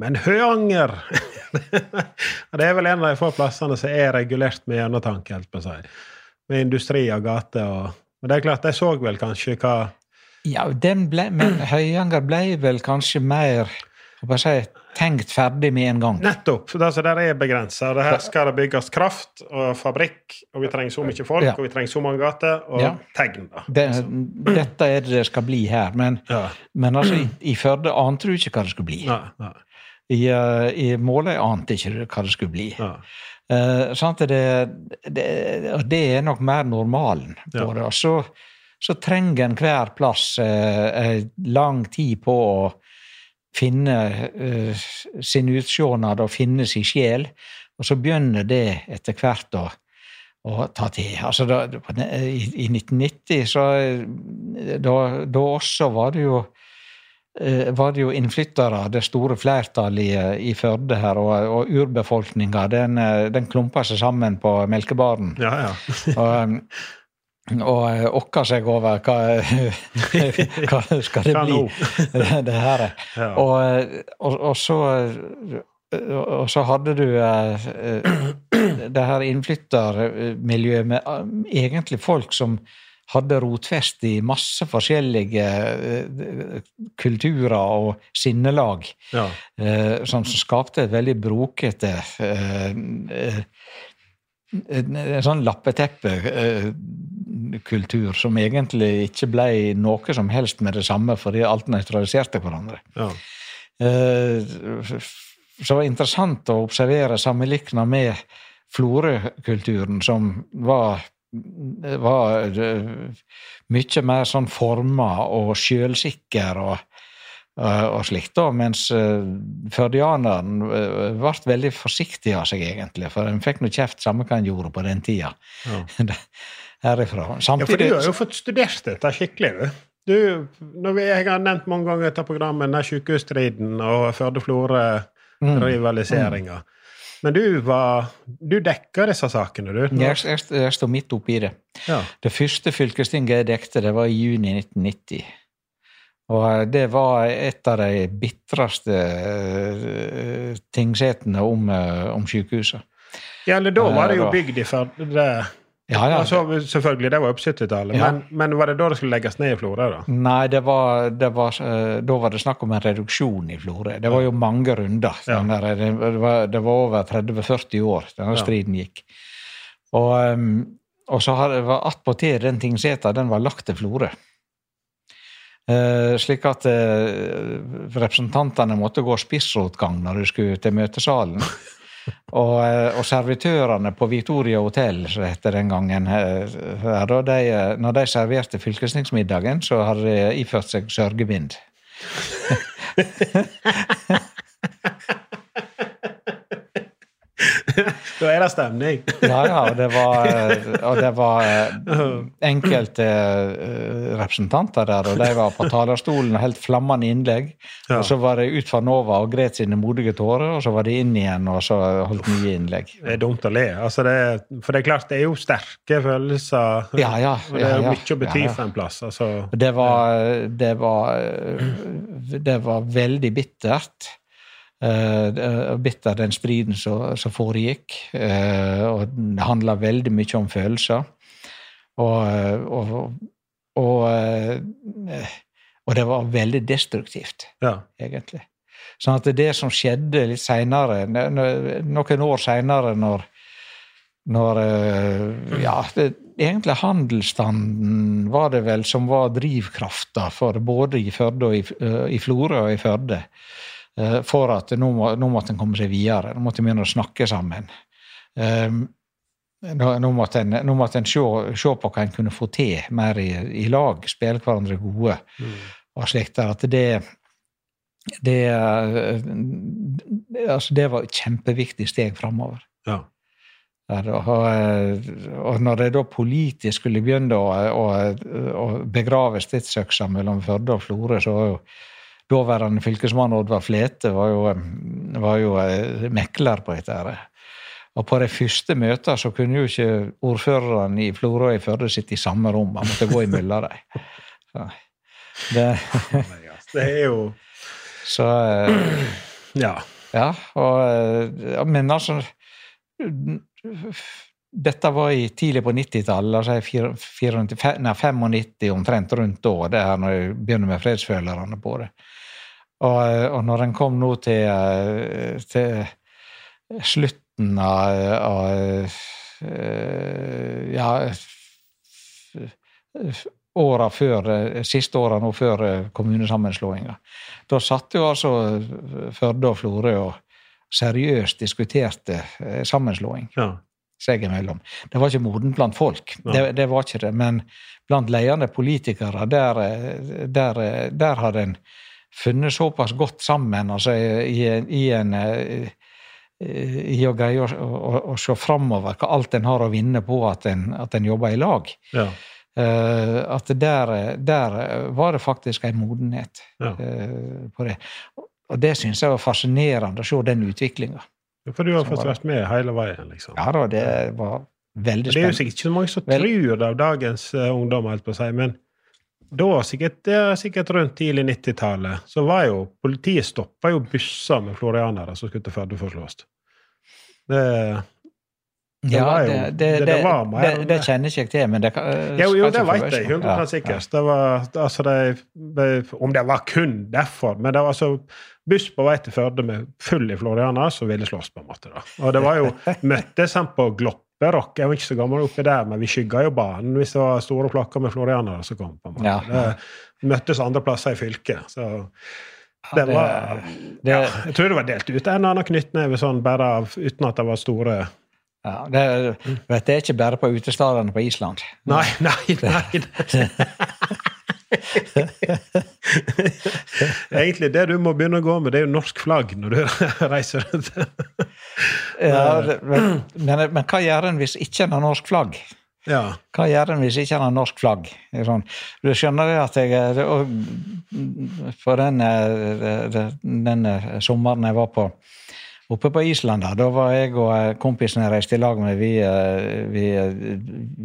Men Høyanger Og Det er vel en av de få plassene som er regulert med gjennomtanke, helt på å si. Med industri og gater og Men det er klart, de så vel kanskje hva Ja, den ble, men Høyanger ble vel kanskje mer hva skal jeg si, tenkt ferdig med en gang. Nettopp! Det altså, der er begrensa. Her skal det bygges kraft og fabrikk, og vi trenger så mye folk, Ja. og vi trenger så mange gater, og Ja. tegn. Det, dette er det det skal bli her, men, Ja. men altså, i, i Førde ante du ikke hva det skulle bli. Nei, nei, I, eh, i Måløy ante ikke hva det skulle bli. Ja. Uh, sant? Det, det, det er nok mer normalen på det. Og så, så trenger en hver plass eh, lang tid på å finne uh, sin utsjånad og finne sin sjel, og så begynner det etter hvert å, å ta til. Altså da, i, I 1990 så eh, da, da også var det jo eh, var det jo innflyttere, det store flertallet i, Førde her, og, og urbefolkninga, den, den klumpa seg sammen på Melkebaren. Ja, ja. Og, og eh, seg over hva, hva skal det bli, det her. Og, eh, og, og så og så hadde du eh, eh, det her innflyttermiljøet med eh, egentlig folk som hadde rotfest i masse forskjellige eh, kulturer og sinnelag, ja. eh, som skapte et veldig brokete eh, eh, en, sånn sånn lappeteppekultur som egentlig ikke ble noe som helst med det samme, fordi alt nøytraliserte hverandre. ja. Eh, Så det var interessant å observere sammenlikna med Florø-kulturen, som var, var eh, mye mer sånn forma og sjølsikker og, eh, og slikt, da, mens førdianeren ble veldig forsiktig av seg, egentlig, for en fikk nå kjeft samme hva en gjorde på den tida. Ja. Herifra. Ja, for du har jo fått studert dette skikkelig, du. du når vi, jeg har nevnt mange ganger dette programmet, den sykehusstriden og Førde-Florø-rivaliseringa. Men du var Du dekka disse sakene, du? Jeg, jeg, jeg står midt oppi det. Ja. Det første fylkestinget jeg dekte, det var i juni 1990. Og eh, det var et av de bitreste eh, tingsetene om, eh, om sykehuset. ja, eller da var det jo bygd i Førde. Ja, ja. Altså, selvfølgelig, det var jo på 70-tallet, Ja. men, men var det da det skulle legges ned i Florø? da? Nei, det var, det var, eh, da var det snakk om en reduksjon i Florø. Det var jo mange runder. Der, det, var, det var over 30-40 år denne striden gikk. Og, um, og så har var attpåtil den tingseta, den var lagt til Florø. Uh, slik at uh, representantene måtte gå spissrotgang når de skulle til møtesalen. og, eh, og servitørene på Victoria hotell, som het den gangen, eh, her, de, eh, når de serverte fylkestingsmiddagen, så hadde de iført seg sørgebind. Da er det stemning. Ja, ja, og det var, eh, og det var eh, enkelte eh, representanter der, og de var på talerstolen og helt flammende innlegg. Ja. Og så var de ut fra Nova og gret sine modige tårer, og så var de inn igjen og så holdt nye innlegg. Det er dumt å le. Altså det, for det er klart, det er jo sterke følelser. Ja, ja, Og det er jo ja. mye å bety Ja, ja. for en plass. Altså. Det var, det var, det var veldig bittert. Eh, av bitter den striden som som foregikk. Eh, og det handla veldig mye om følelser. Og, eh, og, og, eh, og det var veldig destruktivt, Ja. egentlig. Sånn at det som skjedde litt seinere, noen år seinere, når når eh, Ja, det, egentlig handelsstanden var det vel som var drivkrafta for både i Førde og i, eh, i Florø og i Førde. Eh, For at nå, må, nå måtte en komme seg videre. Nå måtte en begynne å snakke sammen. Um, nå, nå måtte en, nå måtte en se, se på hva en kunne få til mer i, i lag, spille hverandre gode. og slikt der, at det det, eh, altså det var et kjempeviktig steg framover. Ja. Der, og, og når det da politisk skulle begynne å, å, å begrave stridsøksa mellom Førde og Florø, så var jo daværende fylkesmann Oddvar Flete var jo, var jo eh, mekler på dette. her. Og på de første møtene så kunne jo ikke ordførerne i Florø og i Førde sitte i samme rom, man måtte gå imellom dem. Det, Det er jo så eh, Ja. Ja, og, eh, men altså Dette var i, tidlig på 90-tallet, altså i fire- 94 nei, 95 omtrent rundt da, det her når jeg begynner med fredsfølerne på det. Og, eh, og når en kom nå til, eh, til slutten av, av eh, ja åra før, siste åra nå før kommunesammenslåinga. Da satt jo altså Førde og Florø og seriøst diskuterte sammenslåing ja. Seg imellom. Det var ikke modent blant folk, det, det var ikke det. Men blant ledende politikere, der, der, der hadde en funnet såpass godt sammen altså i, i en i å greie å, å, å se framover hva alt en har å vinne på at en, at en jobber i lag. ja. Uh, at der, der var det faktisk en modenhet Ja. uh, på det. Og det syns jeg var fascinerende å se den utviklinga. For du har fått vært med hele veien, liksom. Ja da, det var veldig spennende. Det er jo sikkert ikke så mange som Vel- tror det av dagens uh, ungdom, helt på å si, men da, sikkert, det er sikkert rundt tidlig 90-tallet, så var jo politiet stoppa jo busser med florianere som skulle til Førde for å slåss. Det, det Ja, jo- det, det, det- var mer det, kjenner ikke jeg til, men det kan jo, jo, det vet jeg. 100 sikkert. Ja, sikkert. Det var, altså, det, det, om det var kun derfor, men det var altså buss på vei til Førde med full i florianer som ville slåss, på en måte. da. Og det var jo møttes han på Glopperock. Jeg var ikke så gammel oppi der, men vi skygga jo banen hvis det var store plakker med florianere som kom. på en måte. Ja. Det møttes andre plasser i fylket. så... Det var, det, ja, jeg tror det var delt ut en annen knyttneve sånn bare av, uten at det var store ja, det, vet, det er ikke bare på utestedene på Island. Nei, nei, nei. Egentlig det du må begynne å gå med, det er jo norsk flagg når du reiser rundt. Ja, men, men, men hva gjør en hvis ikke en har norsk flagg? Ja. Hva gjør en hvis ikke en har norsk flagg? Sånn, du skjønner det at jeg for og, den, eh, den, den sommeren jeg var på Oppe på Island da, da var jeg og kompisen jeg reiste i lag med, vi, eh, vi eh,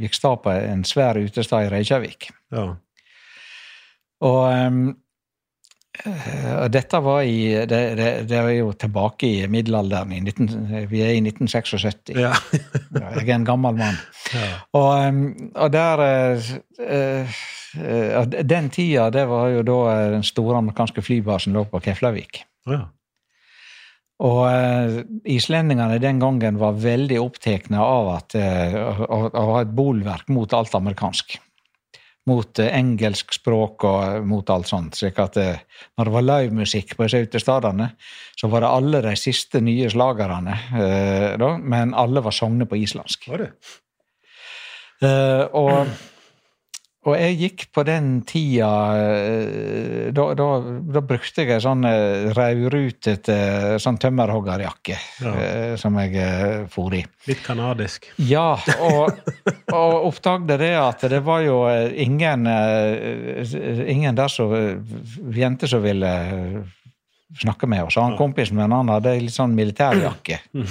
gikk sta på en svær utestad i Reykjavik. Ja. Og um, dette var i det, det, det er jo tilbake i middelalderen. I 19, vi er i 1976. Ja. Jeg er en gammel mann. Ja. Og, um, og der uh, uh, Den tida, det var jo da den store amerikanske flybasen lå på Keflavik. ja. Og uh, islendingene den gangen var veldig opptatt av at, uh, å, å ha et bolverk mot alt amerikansk. Mot uh, engelsk språk og mot alt sånt. slik at uh, når det var livemusikk på disse utestedene, så var det alle de siste nye slagerne, men alle var sunget på islandsk. Var det? Eh, og, og jeg gikk på den tida eh, da, da, da brukte jeg ei sånn uh, raurutete sånn tømmerhoggerjakke Ja. eh, som jeg for i. Litt kanadisk. Ja, og, og oppdagde det at det var jo eh, ingen eh, ingen der som jenter som ville snakke med oss. Han kompisen min han hadde litt sånn militærjakke.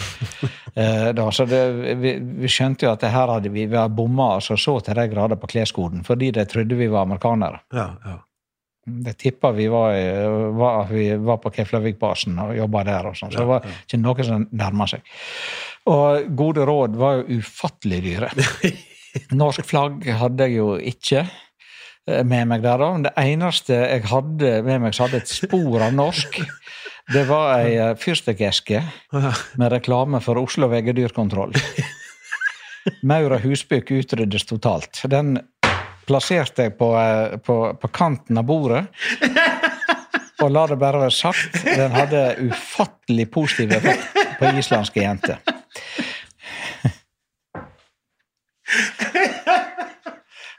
Eh, da, så det, vi, vi skjønte jo at det her hadde vi, vi hadde bomma altså, så til de grader på kleskoden, fordi de trodde vi var amerikanere. Ja, ja. De tippa vi var, var, vi var på Keflavik-basen og jobba der. og sånn, så det var ikke noe som nærma seg. Og gode råd var jo ufattelig dyre. Norsk flagg hadde jeg jo ikke med meg der. da. Det eneste jeg hadde med meg som hadde et spor av norsk, det var ei eh, fyrstikkeske med reklame for Oslo veggedyrkontroll. Maura husbygg utryddes totalt. Den plasserte jeg på, eh, på, på kanten av bordet. Og la det bare være sagt, den hadde ufattelig positiv effekt på islandske jenter.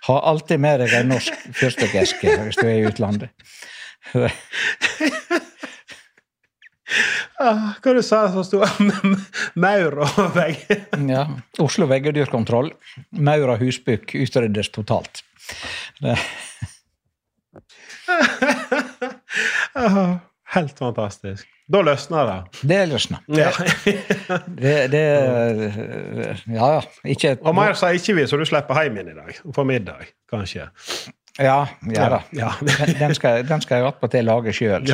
Ha alltid med deg en norsk fyrstikkeske hvis du er i utlandet. Ah, hva du sa som sto maur og vegg? Ja. Oslo veggedyrkontroll. Maur og husbukk utryddes totalt. Det, Ah, Helt fantastisk. Da løsner det. det løsner. Ja. Det, det Ja, ja. Ikke Og mer sa ikke vi, så du slipper hjem igjen i dag. For middag, kanskje. Ja, ja da. Ja. Den, den skal, den skal jeg attpåtil lage sjøl.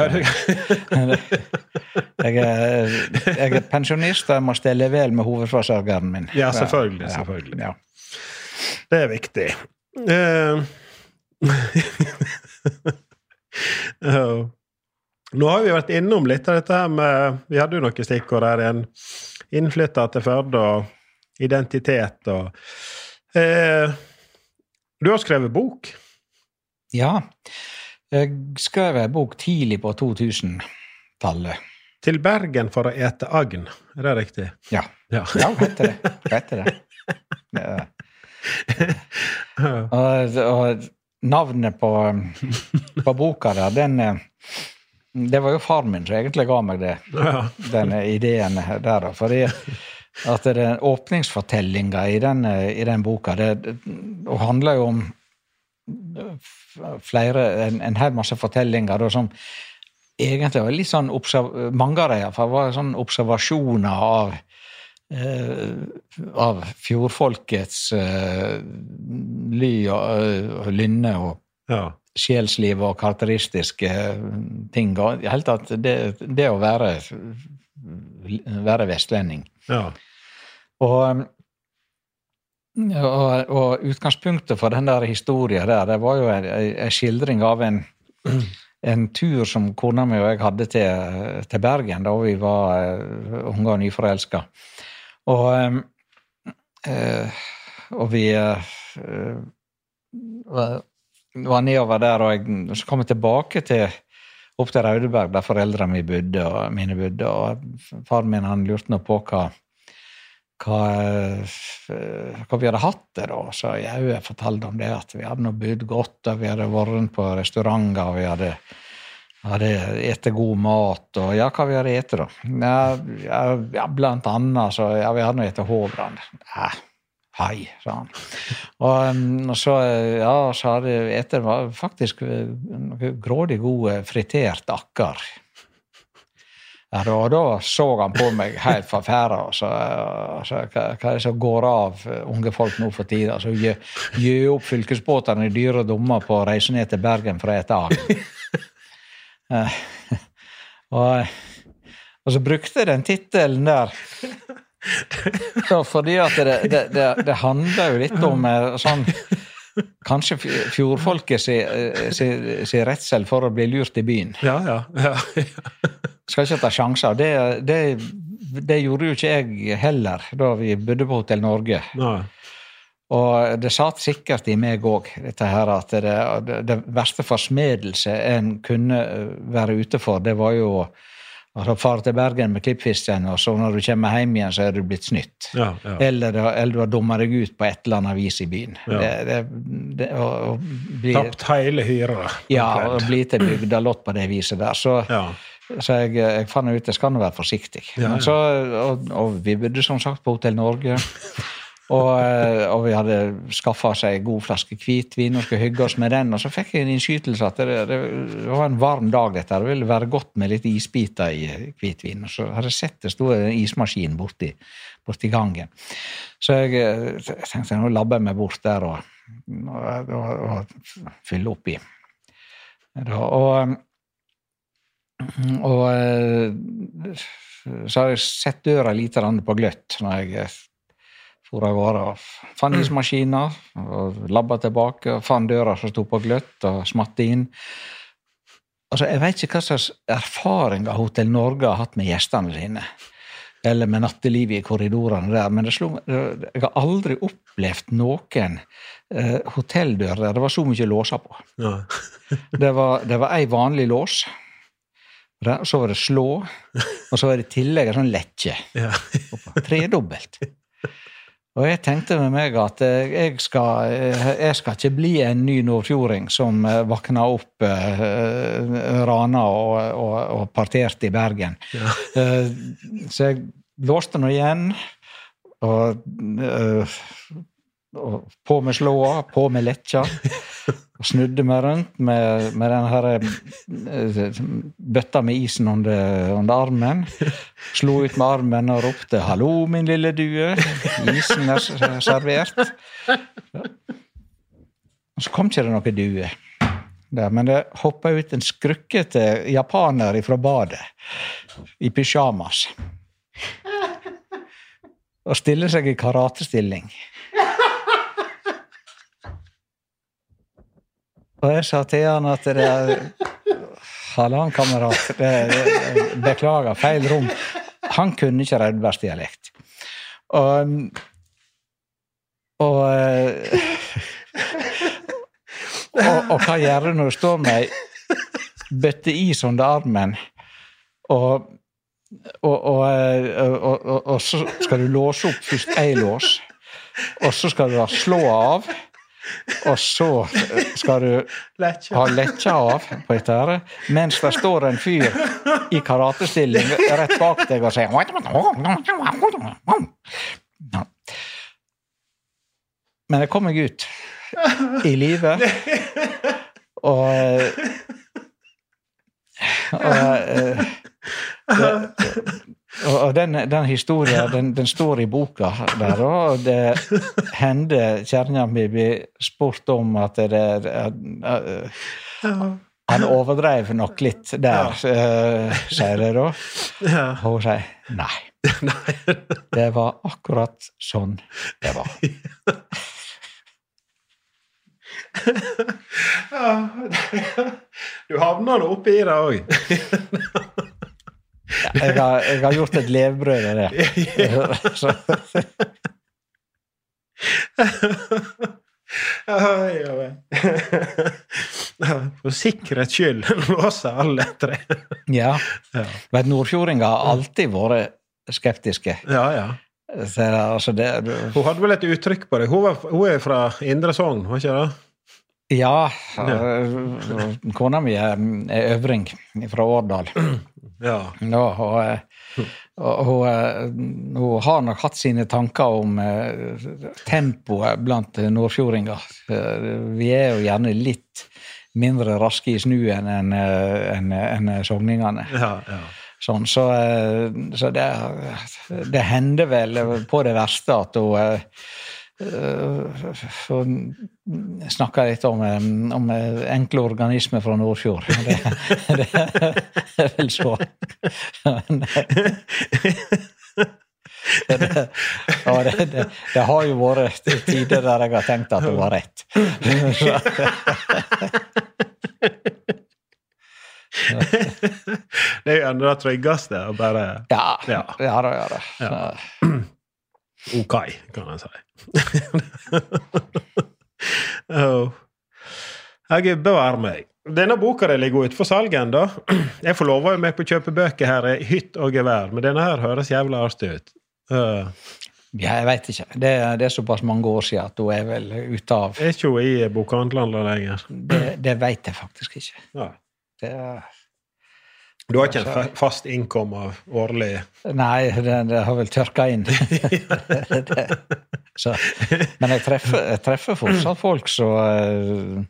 Jeg, er- jeg er pensjonist, og jeg må stelle vel med hovedforsørgeren min. Ja, selvfølgelig, selvfølgelig. Ja. det er viktig. Uh. Nå har vi vært innom litt av dette her med Vi hadde jo noen stikkord her igjen. Innflytter til Førde og identitet og eh, Du har skrevet bok. ja. Jeg skrev en bok tidlig på 2000-tallet. Til Bergen for å ete agn. Er det riktig? Ja. Ja. Ja, heter det. Heter det. Ja. Og, og navnet på, på boka der, den eh, Det var jo far min som egentlig ga meg det, Ja. denne ideen der. fordi at den åpningsfortellinga i, den, i den boka det, det handler jo om flere, en, en hel masse fortellinger da, som egentlig var litt sånn Mange av dem iallfall var sånn observasjoner av eh, av fjordfolkets eh, ly og, eh, lynne og ja. Sjelsliv og karakteristiske ting. Og i hele tatt det, det å være, være vestlending. ja. Og, og, og utgangspunktet for den der historien der, det var jo en, skildring av en, en tur som kona mi og jeg hadde til, til Bergen da vi var eh, unge og nyforelska. Og, eh, og vi eh, var nedover der, og jeg, så kom jeg tilbake til opp til Raudeberg, der foreldrene mine bodde, og mine bodde, og faren min han lurte nå på hva hva, hva vi hadde hatt det da. Så jeg, fortalte om det, at vi hadde nå bodd godt, og vi hadde vært på restauranter, og vi hadde, hadde ete god mat, og ja, hva vi hadde spist, da? Ja, ja, blant annet, så ja, vi hadde nå spist Hovland. Ja, hei, sa han. Og, og så, ja, så hadde etter var faktisk eh, noe grådig god eh, fritert akker. Og da, så han på meg helt forferda. og sa hva, er det som går av eh, unge folk nå for tida? Så Gjø gjø opp fylkesbåtene i dyre dommer på å reise ned til Bergen for å ete agn. Og, så brukte den tittelen der så fordi at det, det, det, det handler jo litt om eh, sånn Kanskje fjordfolket sin si, sin- sin redsel for å bli lurt i byen. Ja, ja. ja. Skal ikke ta sjanser. Det, det, det gjorde jo ikke jeg heller da vi bodde på Hotell Norge. Nei. Og det satt sikkert i meg òg, dette her at det, det, det verste forsmedelse en kunne eh, være ute for, det var jo å fare til Bergen med klippfisken, og så når du kommer hjem igjen, så er du blitt snytt. Ja, ja. Eller, eller du har dumma deg ut på et eller annet vis i byen. Ja. Det, det, det, og, og bli, Tapt hele hyra. ja, og bli til bygdalott på det viset der. Så, så jeg, jeg fant ut jeg skal nå være forsiktig. Så, og, og vi bodde som sagt på Hotell Norge. Og, eh, og vi hadde skaffa oss ei god flaske hvitvin og skulle hygge oss med den. Og så fikk jeg en innskytelse at det, det, var en varm dag, dette. Det ville være godt med litt isbiter i hvitvin. Og så hadde jeg sett det sto en ismaskin borti, borti gangen. Så jeg eh, tenkte nå labber jeg meg bort der og, og, og, fyller oppi. Og og eh, så har jeg sett døra lite på gløtt når jeg eh, for av gårde. ismaskina og labba tilbake og fant døra som sto på gløtt, og smatte inn. Altså, Jeg vet ikke hva slags erfaringer Hotell Norge har hatt med gjestene sine. Eller med nattelivet i korridorene der. Men det slo, jeg har aldri opplevd noen eh, hotelldør der det var så mye låser på. Ja. Det var, det var ei vanlig lås. Og Så var det slå, og så var det i tillegg en sånn lekke. Ja. Tredobbelt. Og jeg tenkte med meg at jeg skal, jeg skal ikke bli en ny nordfjording som eh, våkna opp uh, rana og, og, og parterte i Bergen. Eh, så jeg låste nå igjen, og, uh, og på med slåa, på med lekkja. Og snudde meg rundt med, med den her eh, bøtta med isen under, under armen. Slo ut med armen og ropte 'hallo, min lille due'. Isen er servert. Og så kom ikke det noen due. Der, men det hoppa ut en skrukkete japaner fra badet i pysjamas. Og stiller seg i karatestilling. Og jeg sa til han at det Hallan, kamerat. Beklager, feil rom. Han kunne ikke Raudbergsdialekt. Og, og, og Og hva gjør du når du står med ei bøtte is under armen, og og, og, så skal du låse opp først ei lås, og så skal du da slå av, og så skal du ha har lekkja av på et ære, mens det står en fyr i karatestilling rett bak deg og sier Men jeg kom meg ut i live. Og, og, eh, det, og den, den historien den, den står i boka der, og det hender kjerringa mi blir spurt om at det, er Han overdrev nok litt der, uh, sier jeg da. Ja. Og hun sier nei. Det var akkurat sånn det var. Du havna nå oppi det òg. Jeg har, jeg har gjort et levebrød av det. For sikkerhets skyld låser alle tre. ja. Men nordfjordinger har alltid vært skeptiske. ja. ja. Så, altså det, Hun hadde vel et uttrykk på det. Hun, var, hun er fra Indre Sogn, var ikke det? ja, ja. kona mi er øvring fra Årdal. Ja. Ja, og, eh, og hun, eh, hun har nok hatt sine tanker om eh, tempoet blant nordfjordinger. Vi er jo gjerne litt mindre raske i snuen enn en, en sogningene. Ja, ja. Sånn, så så det, det hender vel på det verste at hun så snakka jeg litt om, eh, om eh, enkle organismer fra Nordfjord. Det, det, er vel så. Det, det, det, det, det har jo vært tider der jeg har tenkt at hun har rett. Det er jo enda det tryggeste. å bare Ja, Ja. ja ja, ja OK, kan jeg si. oh. Jeg bevare meg. Denne boka de ligger ute for salg ennå. Jeg får lova meg på å kjøpe bøker her i hytt og gevær, men denne her høres jævla artig ut. Uh, ja, jeg veit ikke. Det, det er såpass mange år siden at hun er vel ute av er ikke hun i bokhandlene lenger? Det, det veit jeg faktisk ikke. Ja. Det, er- Du har ikke en fast innkom av årlig nei, det, det har vel tørka inn. det, så, men jeg treffer, jeg treffer fortsatt folk som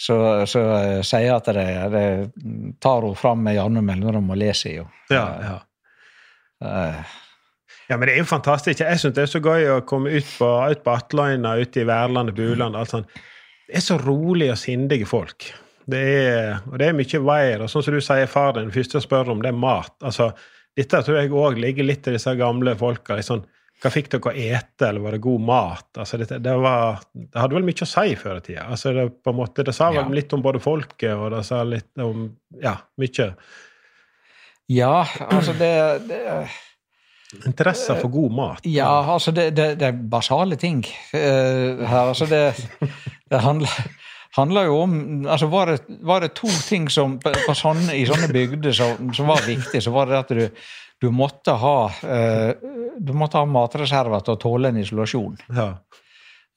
så, så sier at det, det tar hun fram med jevne mellomrom og leser jo. Ja, ja. Uh, Ja, men det er jo fantastisk. Jeg syns det er så gøy å komme ut på, ut på Atløyna, ute i Værlandet, Buland, alt sånt. Det er så rolige og sindige folk. Det er, og det er mye veier. Og sånn som du sier, far din, første spør om, det er mat. Altså, dette tror jeg òg ligger litt i disse gamle folka. sånn, Hva fikk dere å ete, eller var det god mat? Altså, det, det, var, det hadde vel mye å si før i tida. Altså, det, måte, det sa vel Ja. litt om både folket, og det sa litt om Ja, mye. ja, altså det, det Interesse for god mat. Ja, altså det, det, det er basale ting eh, her. Altså det, det handler, handler jo om altså var det, var det to ting som på, på sånne, i sånne bygder som, som var viktig, så var det at du, du måtte ha eh, du måtte ha matreserver til å tåle en isolasjon Ja.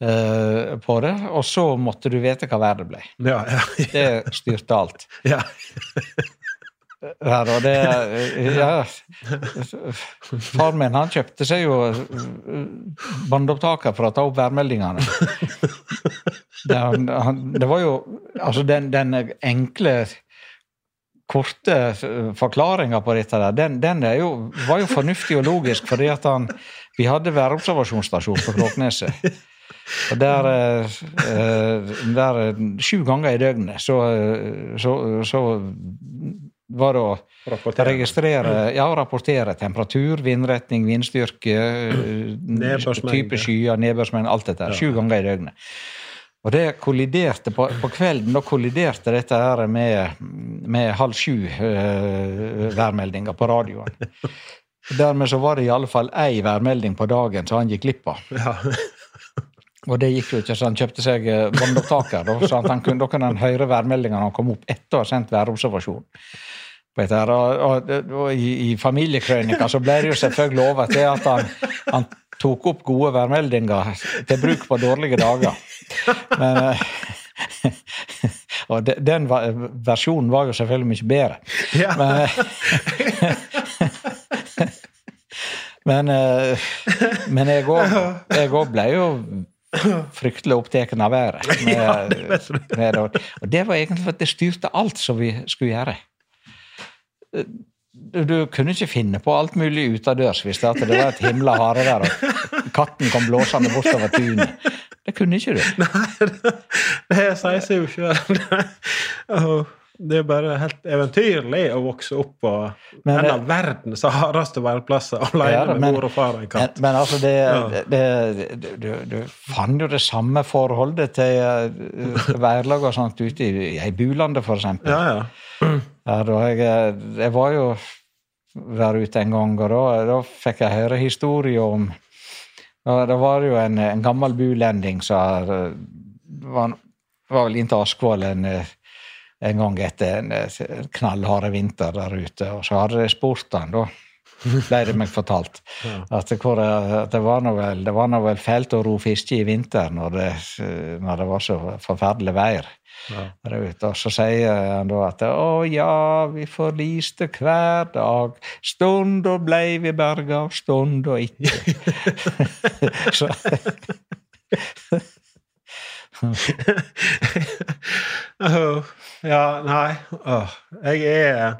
eh, på det, og så måtte du vite hva været ble. Ja, ja, Det styrte alt. ja. Her, og det ja. Far min han kjøpte seg jo båndopptaker for å ta opp værmeldingene. Det, han, det var jo Altså, den, den enkle, korte forklaringa på dette der, den, den jo, var jo fornuftig og logisk, fordi at han Vi hadde værobservasjonsstasjon på Kråkneset. Og der, eh, der eh, sju ganger i døgnet så, eh, så, så var å Rapportere. registrere, ja, rapportere temperatur, vindretning, vindstyrke, eh, type skyer, nedbørsmengde, alt dette. her, Sju ganger i døgnet. Og det kolliderte på, på kvelden da kolliderte dette her med, med halv sju uh, værmeldinger på radioen. Dermed så var det i alle fall ei værmelding på dagen som han gikk glipp av. Ja. Og det gikk jo ikke, så han kjøpte seg eh, båndopptaker. Så han kunne, da kunne han høre værmeldinga når han kom opp etter å ha sendt værobservasjon. Og, og, og i, i familiekrønika så ble det jo selvfølgelig lovet til at han, han tok opp gode værmeldinger til bruk på dårlige dager. Men eh, Og de- den versjonen var jo selvfølgelig mye bedre. Ja. Men, men, eh, men jeg òg ble jo fryktelig opptatt av været. Med, Ja, det vet med, og, det var egentlig for at det styrte alt som vi skulle gjøre. Du, du kunne ikke finne på alt mulig utadørs hvis det, det var et himla der og katten kom blåsende bortover tunet. Det kunne ikke du. nei, Det sier seg jo sjøl. Det er bare helt eventyrlig å vokse opp på Men en av verdens hardeste værplasser alene Ja, med men- mor og far og en katt. men altså, det, Ja. det, det du, du fant jo det samme forholdet til uh, værlag og sånt ute i, i Bulandet, for eksempel. Ja, ja. Da jeg, jeg var jo der ute en gang, og da, da fikk jeg høre historier om og Det var jo en, en gammel bulending som eh, var, var vel inntil Askvoll en, eh, en gang etter en knallhard vinter der ute, og så hadde de spurt han, da. Ble det meg fortalt. At, det- at det var nå vel, det var nå vel fælt å ro fiske i vinter når det, når det var så forferdelig vær. Ute. Og så sier han da at å ja, vi forliste hver dag. Stund og blei vi berga, stund og ikke. så, Åh, ja, nei Åh, Jeg er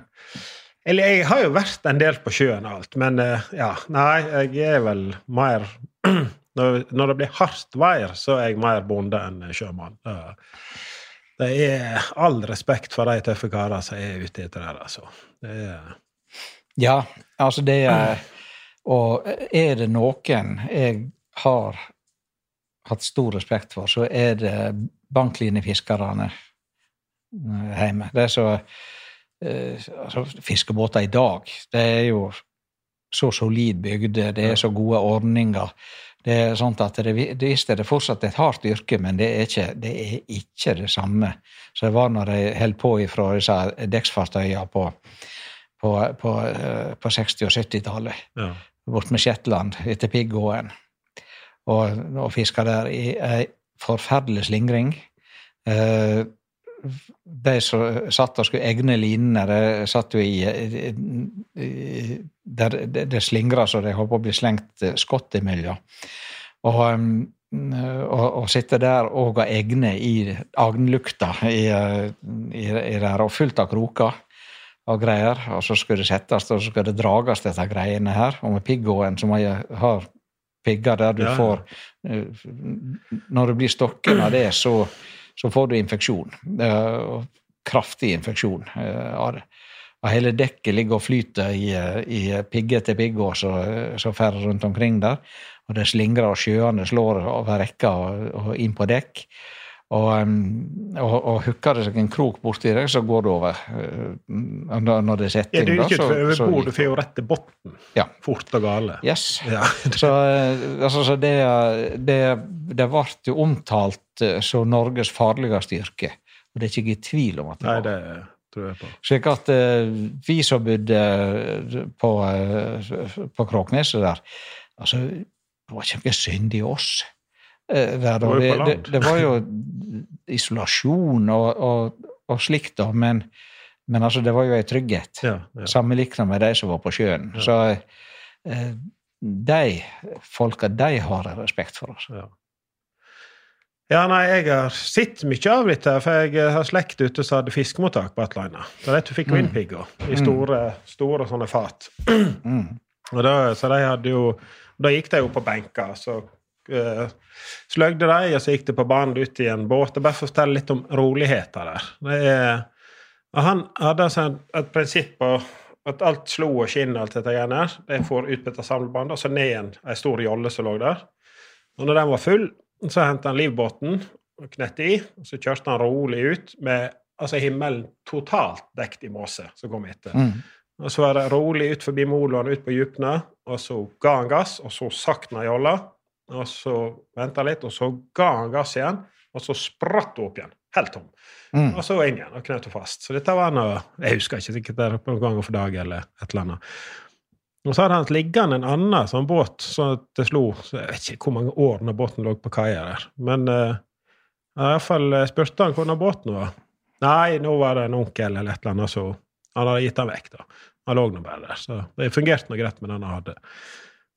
Eller jeg har jo vært en del på sjøen og alt, men eh, ja, nei, jeg er vel mer Når, når det blir hardt vær, så er jeg mer bonde enn sjømann. Det- er all respekt for de tøffe karene som er ute etter det, altså. Det er, Ja, altså det er Og er det noen jeg har hatt stor respekt for, så er det banklinefiskerne hjemme. Det er så eh, altså, Fiskebåter i dag, det er jo så solid bygde, det er så gode ordninger. Det er sånn at det, det, visst er det fortsatt et hardt yrke, men det er ikke det, er ikke det samme som det var når jeg holdt på ifra disse dekksfartøyene på, på, på, eh, på 60- og 70-tallet ja. bort med Shetland etter Piggåen. Og, og fiska der i ei forferdelig slingring. Eh, de som satt og skulle egne linene, de satt jo i, Der det, de slingra så de holdt på å bli slengt eh, skott imellom. Og, um, og, og sitte der og ha egne i agnlukta i, eh, i, i der, og fullt av kroker og greier. Og så skulle det settes, og så skulle det drages, dette greiene her. Og med piggåen, som jeg har pigger der du Ja, får eh, Når du blir stokken av det, så, så får du infeksjon. kraftig infeksjon eh, av. Og hele dekket ligger og flyter i, eh, i pigge etter pigge som fer rundt omkring der. Og det slingrer, og sjøene slår over rekka og, og inn på dekk. Og, og, og hooker det seg en krok borti deg, så går det over. eh, Når, det er setting, da, over bord, du gikk får jo det. rett til bunnen. Ja. Fort og gale. Yes. Ja. Så, eh, altså, så det, det, det ble jo omtalt eh, som Norges farligste yrke. Og det er ikke jeg i tvil om at det Nei, var. det tror jeg på. Slik at uh, vi som bodde på, uh, på Kråkneset der altså, Det var synd i oss. Eh, der, Det var jo det, det, var jo isolasjon og, og, og slikt, da, men, men altså, det var jo ei trygghet. Ja, ja. Sammenlignet med de som var på sjøen. Så eh, de folka, de har jeg respekt for. Altså. Ja. Ja, nei, jeg har sett mye av dette, for jeg har slekt ute som hadde fiskemottak på atleina. Det er det du fikk vindpigger i store, store sånne fat. Mm. Og da, så de hadde jo Da gikk de jo på benker, så sløgde de, og så gikk de på banen ut i en båt. Og bare fortelle litt om roligheter der. Det er, han hadde altså et, et prinsipp på at alt slo og skinn alt dette greiene her. De får utbytta samlebånd, og så ned igjen ei stor jolle som lå der. Og når den var full, så hentet han livbåten og knette i, og så kjørte han rolig ut med altså himmelen totalt dekt i måse som kom etter. Mm. Og så var det rolig ut forbi moloen, ut på djupene, og så ga han gass, og så sakna jolla. Og så venta litt, og så ga han gass igjen, og så spratt hun opp igjen. Helt tom. Mm. Og så inn igjen og knøt henne fast. Så dette var noe Jeg husker ikke sikkert det noen ganger for dag eller et eller annet. Og så hadde han liggende en annen sånn båt så det slo så Jeg vet ikke hvor mange år når båten lå på kaia der. Men uh, iallfall spurte han hvordan båten var. Nei, nå var det en onkel eller et eller annet, så han hadde gitt den vekk. da. Han lå nå bare der. Så det fungerte nå greit med den han hadde.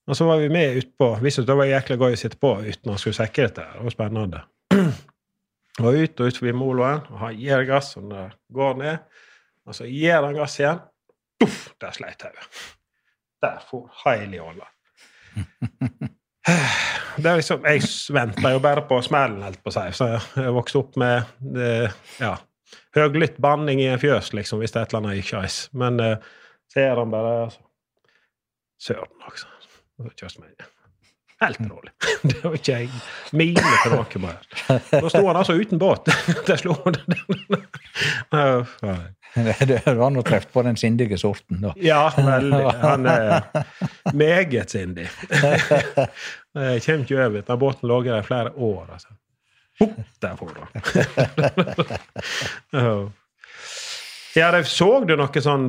Og så var vi med utpå. Visste at det var jækla gøy å sitte på uten å skulle dette. her. Det var spennende. Og ut og ut forbi moloen, og han gir gass, og det går ned. Og så gir han gass igjen. Duff, der sleit hodet. Der for heil i åla. Det er liksom, Jeg venta jo bare på smellen, helt på si. Så jeg vokste opp med det, ja, høglytt banning i en fjøs, liksom, hvis det er et eller annet gikk skeis. Men uh, ser han bare altså, Søren også. Kjørte vi inn. Helt rolig. Det var ikke en mile tilbake bare. Da sto han altså uten båt. Det slo Du har nå truffet på den sindige sorten, da. Ja, veldig. Han er meget sindig. Jeg kommer ikke over. Den båten lå der i flere år. altså. Hopp, der for han. Ja. Så du noe sånn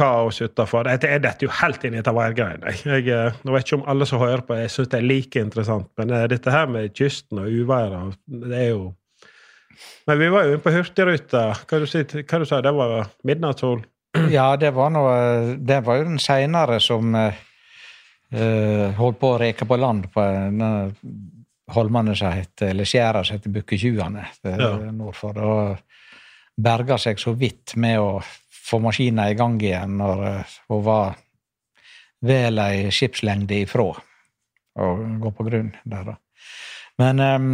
båtkaos utafor? Jeg detter jo helt inn i dette værgreiene. Jeg, jeg, nå vet ikke om alle som hører på, jeg syns det er like interessant, men eh, dette her med kysten og uværet, det er jo Men vi var jo inne på Hurtigruta. Hva du si, hva du sa Det var midnattssol? Ja, det var, noe, det var jo den seinere som eh, eh, holdt på å reke på land på denne holmene som heter, eller skjæra som heter Bukketjuane eh, Ja. nordfor. Og berga seg så vidt med å få maskina i gang igjen når eh, hun var vel ei skipslengde ifra å gå på grunn der. Men um,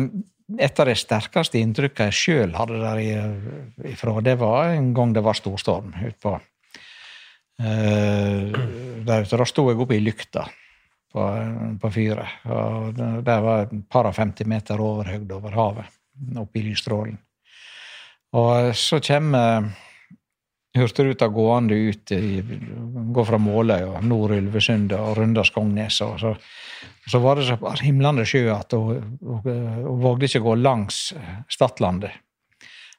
et av de sterkeste inntrykkene jeg sjøl hadde der ifra, det var en gang det var storstorm utpå uh, Der ute. Da sto jeg oppe i lykta på, på fyret. Og der var et par og 50 meter overhøyde over havet, oppe i lysstrålen. Og så kommer Hurtigruta gående ut i, Går fra Måløy og nord Ulvesund og runder Skognes. Og så, så var det så himlende sjø at hun, hun, hun vågde ikke gå langs Stadlandet.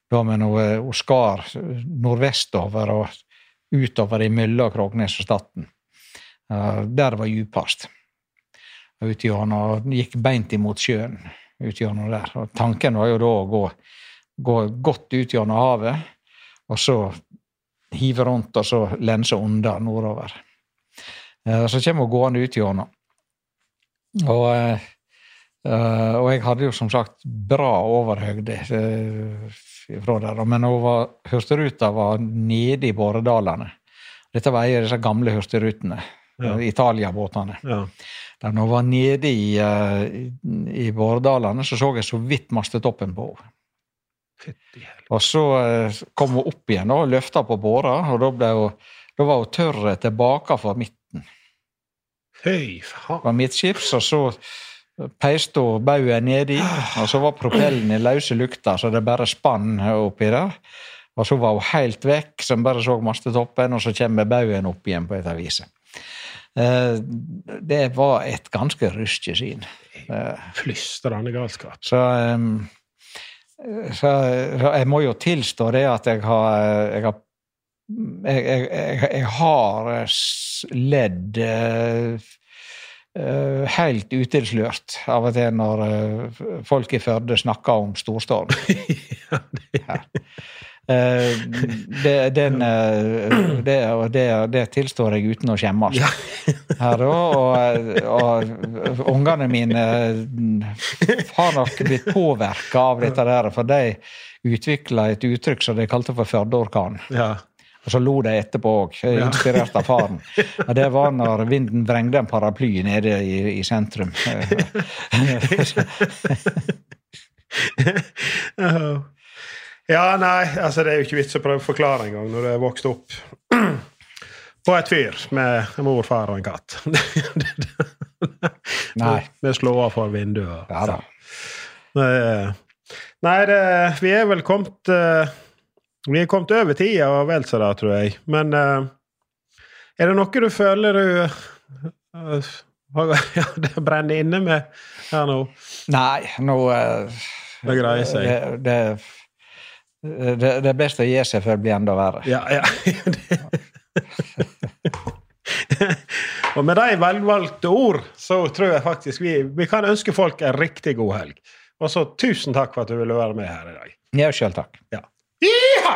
Da, men hun, hun skar nordvestover og utover imellom Krognes og Staten. Der det var djupest. Hun gikk beint imot sjøen ut gjennom der. Og tanken var jo da å gå, gå godt ut gjennom havet, og så hive rundt og så lense unna nordover. Eh, så kommer hun gående ut gjennom. Og, uh, og jeg hadde jo som sagt bra overhøgde fra der, men var, Hurtigruta var nede i Båredalene. Dette var en av disse gamle hurtigrutene. Ja. Italia-båtene. Ja. Da hun var nede i, i Båredalene, så så jeg så vidt mastetoppen på henne. Og så eh, kom hun opp igjen og løfta på båra, og da, hun, da var hun tørr tilbake fra midten. Høy faen. Var midtskips, og så peiste hun baugen nedi, og så var propellen i løse lukta, så det bare spann oppi der. Og så var hun helt vekk, så bare så mastetoppen, og så kommer baugen opp igjen på et avis. Eh, det var et ganske rystig syn. Flystrende galskap. Så um, så, jeg må jo tilstå det at jeg har Jeg har, jeg, jeg, jeg har ledd uh, helt utilslørt av og til når uh, folk i Førde snakker om storstorm. ja, Eh, det, den, eh, det, det, det, tilstår jeg uten å skjemmes. Her og, og ungene mine har nok blitt påvirka av dette der, for de utvikla et uttrykk som de kalte for Førdeorkan. Ja. Og så lo de etterpå òg, inspirert av faren. Og det var når vinden vrengte en paraply nede i, i sentrum. Ja, nei, altså det er jo ikke vits å prøve å forklare engang når du er vokst opp på et fyr med en mor, far og en katt. nei. Med slåa for vinduet. Ja da. Nei, det, vi er vel kommet uh, Vi er kommet over tida og vel så det, tror jeg. Men uh, er det noe du føler du uh, ja, det brenner inne med her nå? Nei, nå Det greier seg. Det, det det, det, er best å gi seg før det blir enda verre. Ja, ja. og med de velvalgte ord så tror jeg faktisk vi, vi kan ønske folk en riktig god helg. Og så tusen takk for at du ville være med her i dag. Ja, sjøl takk. Ja. Iha!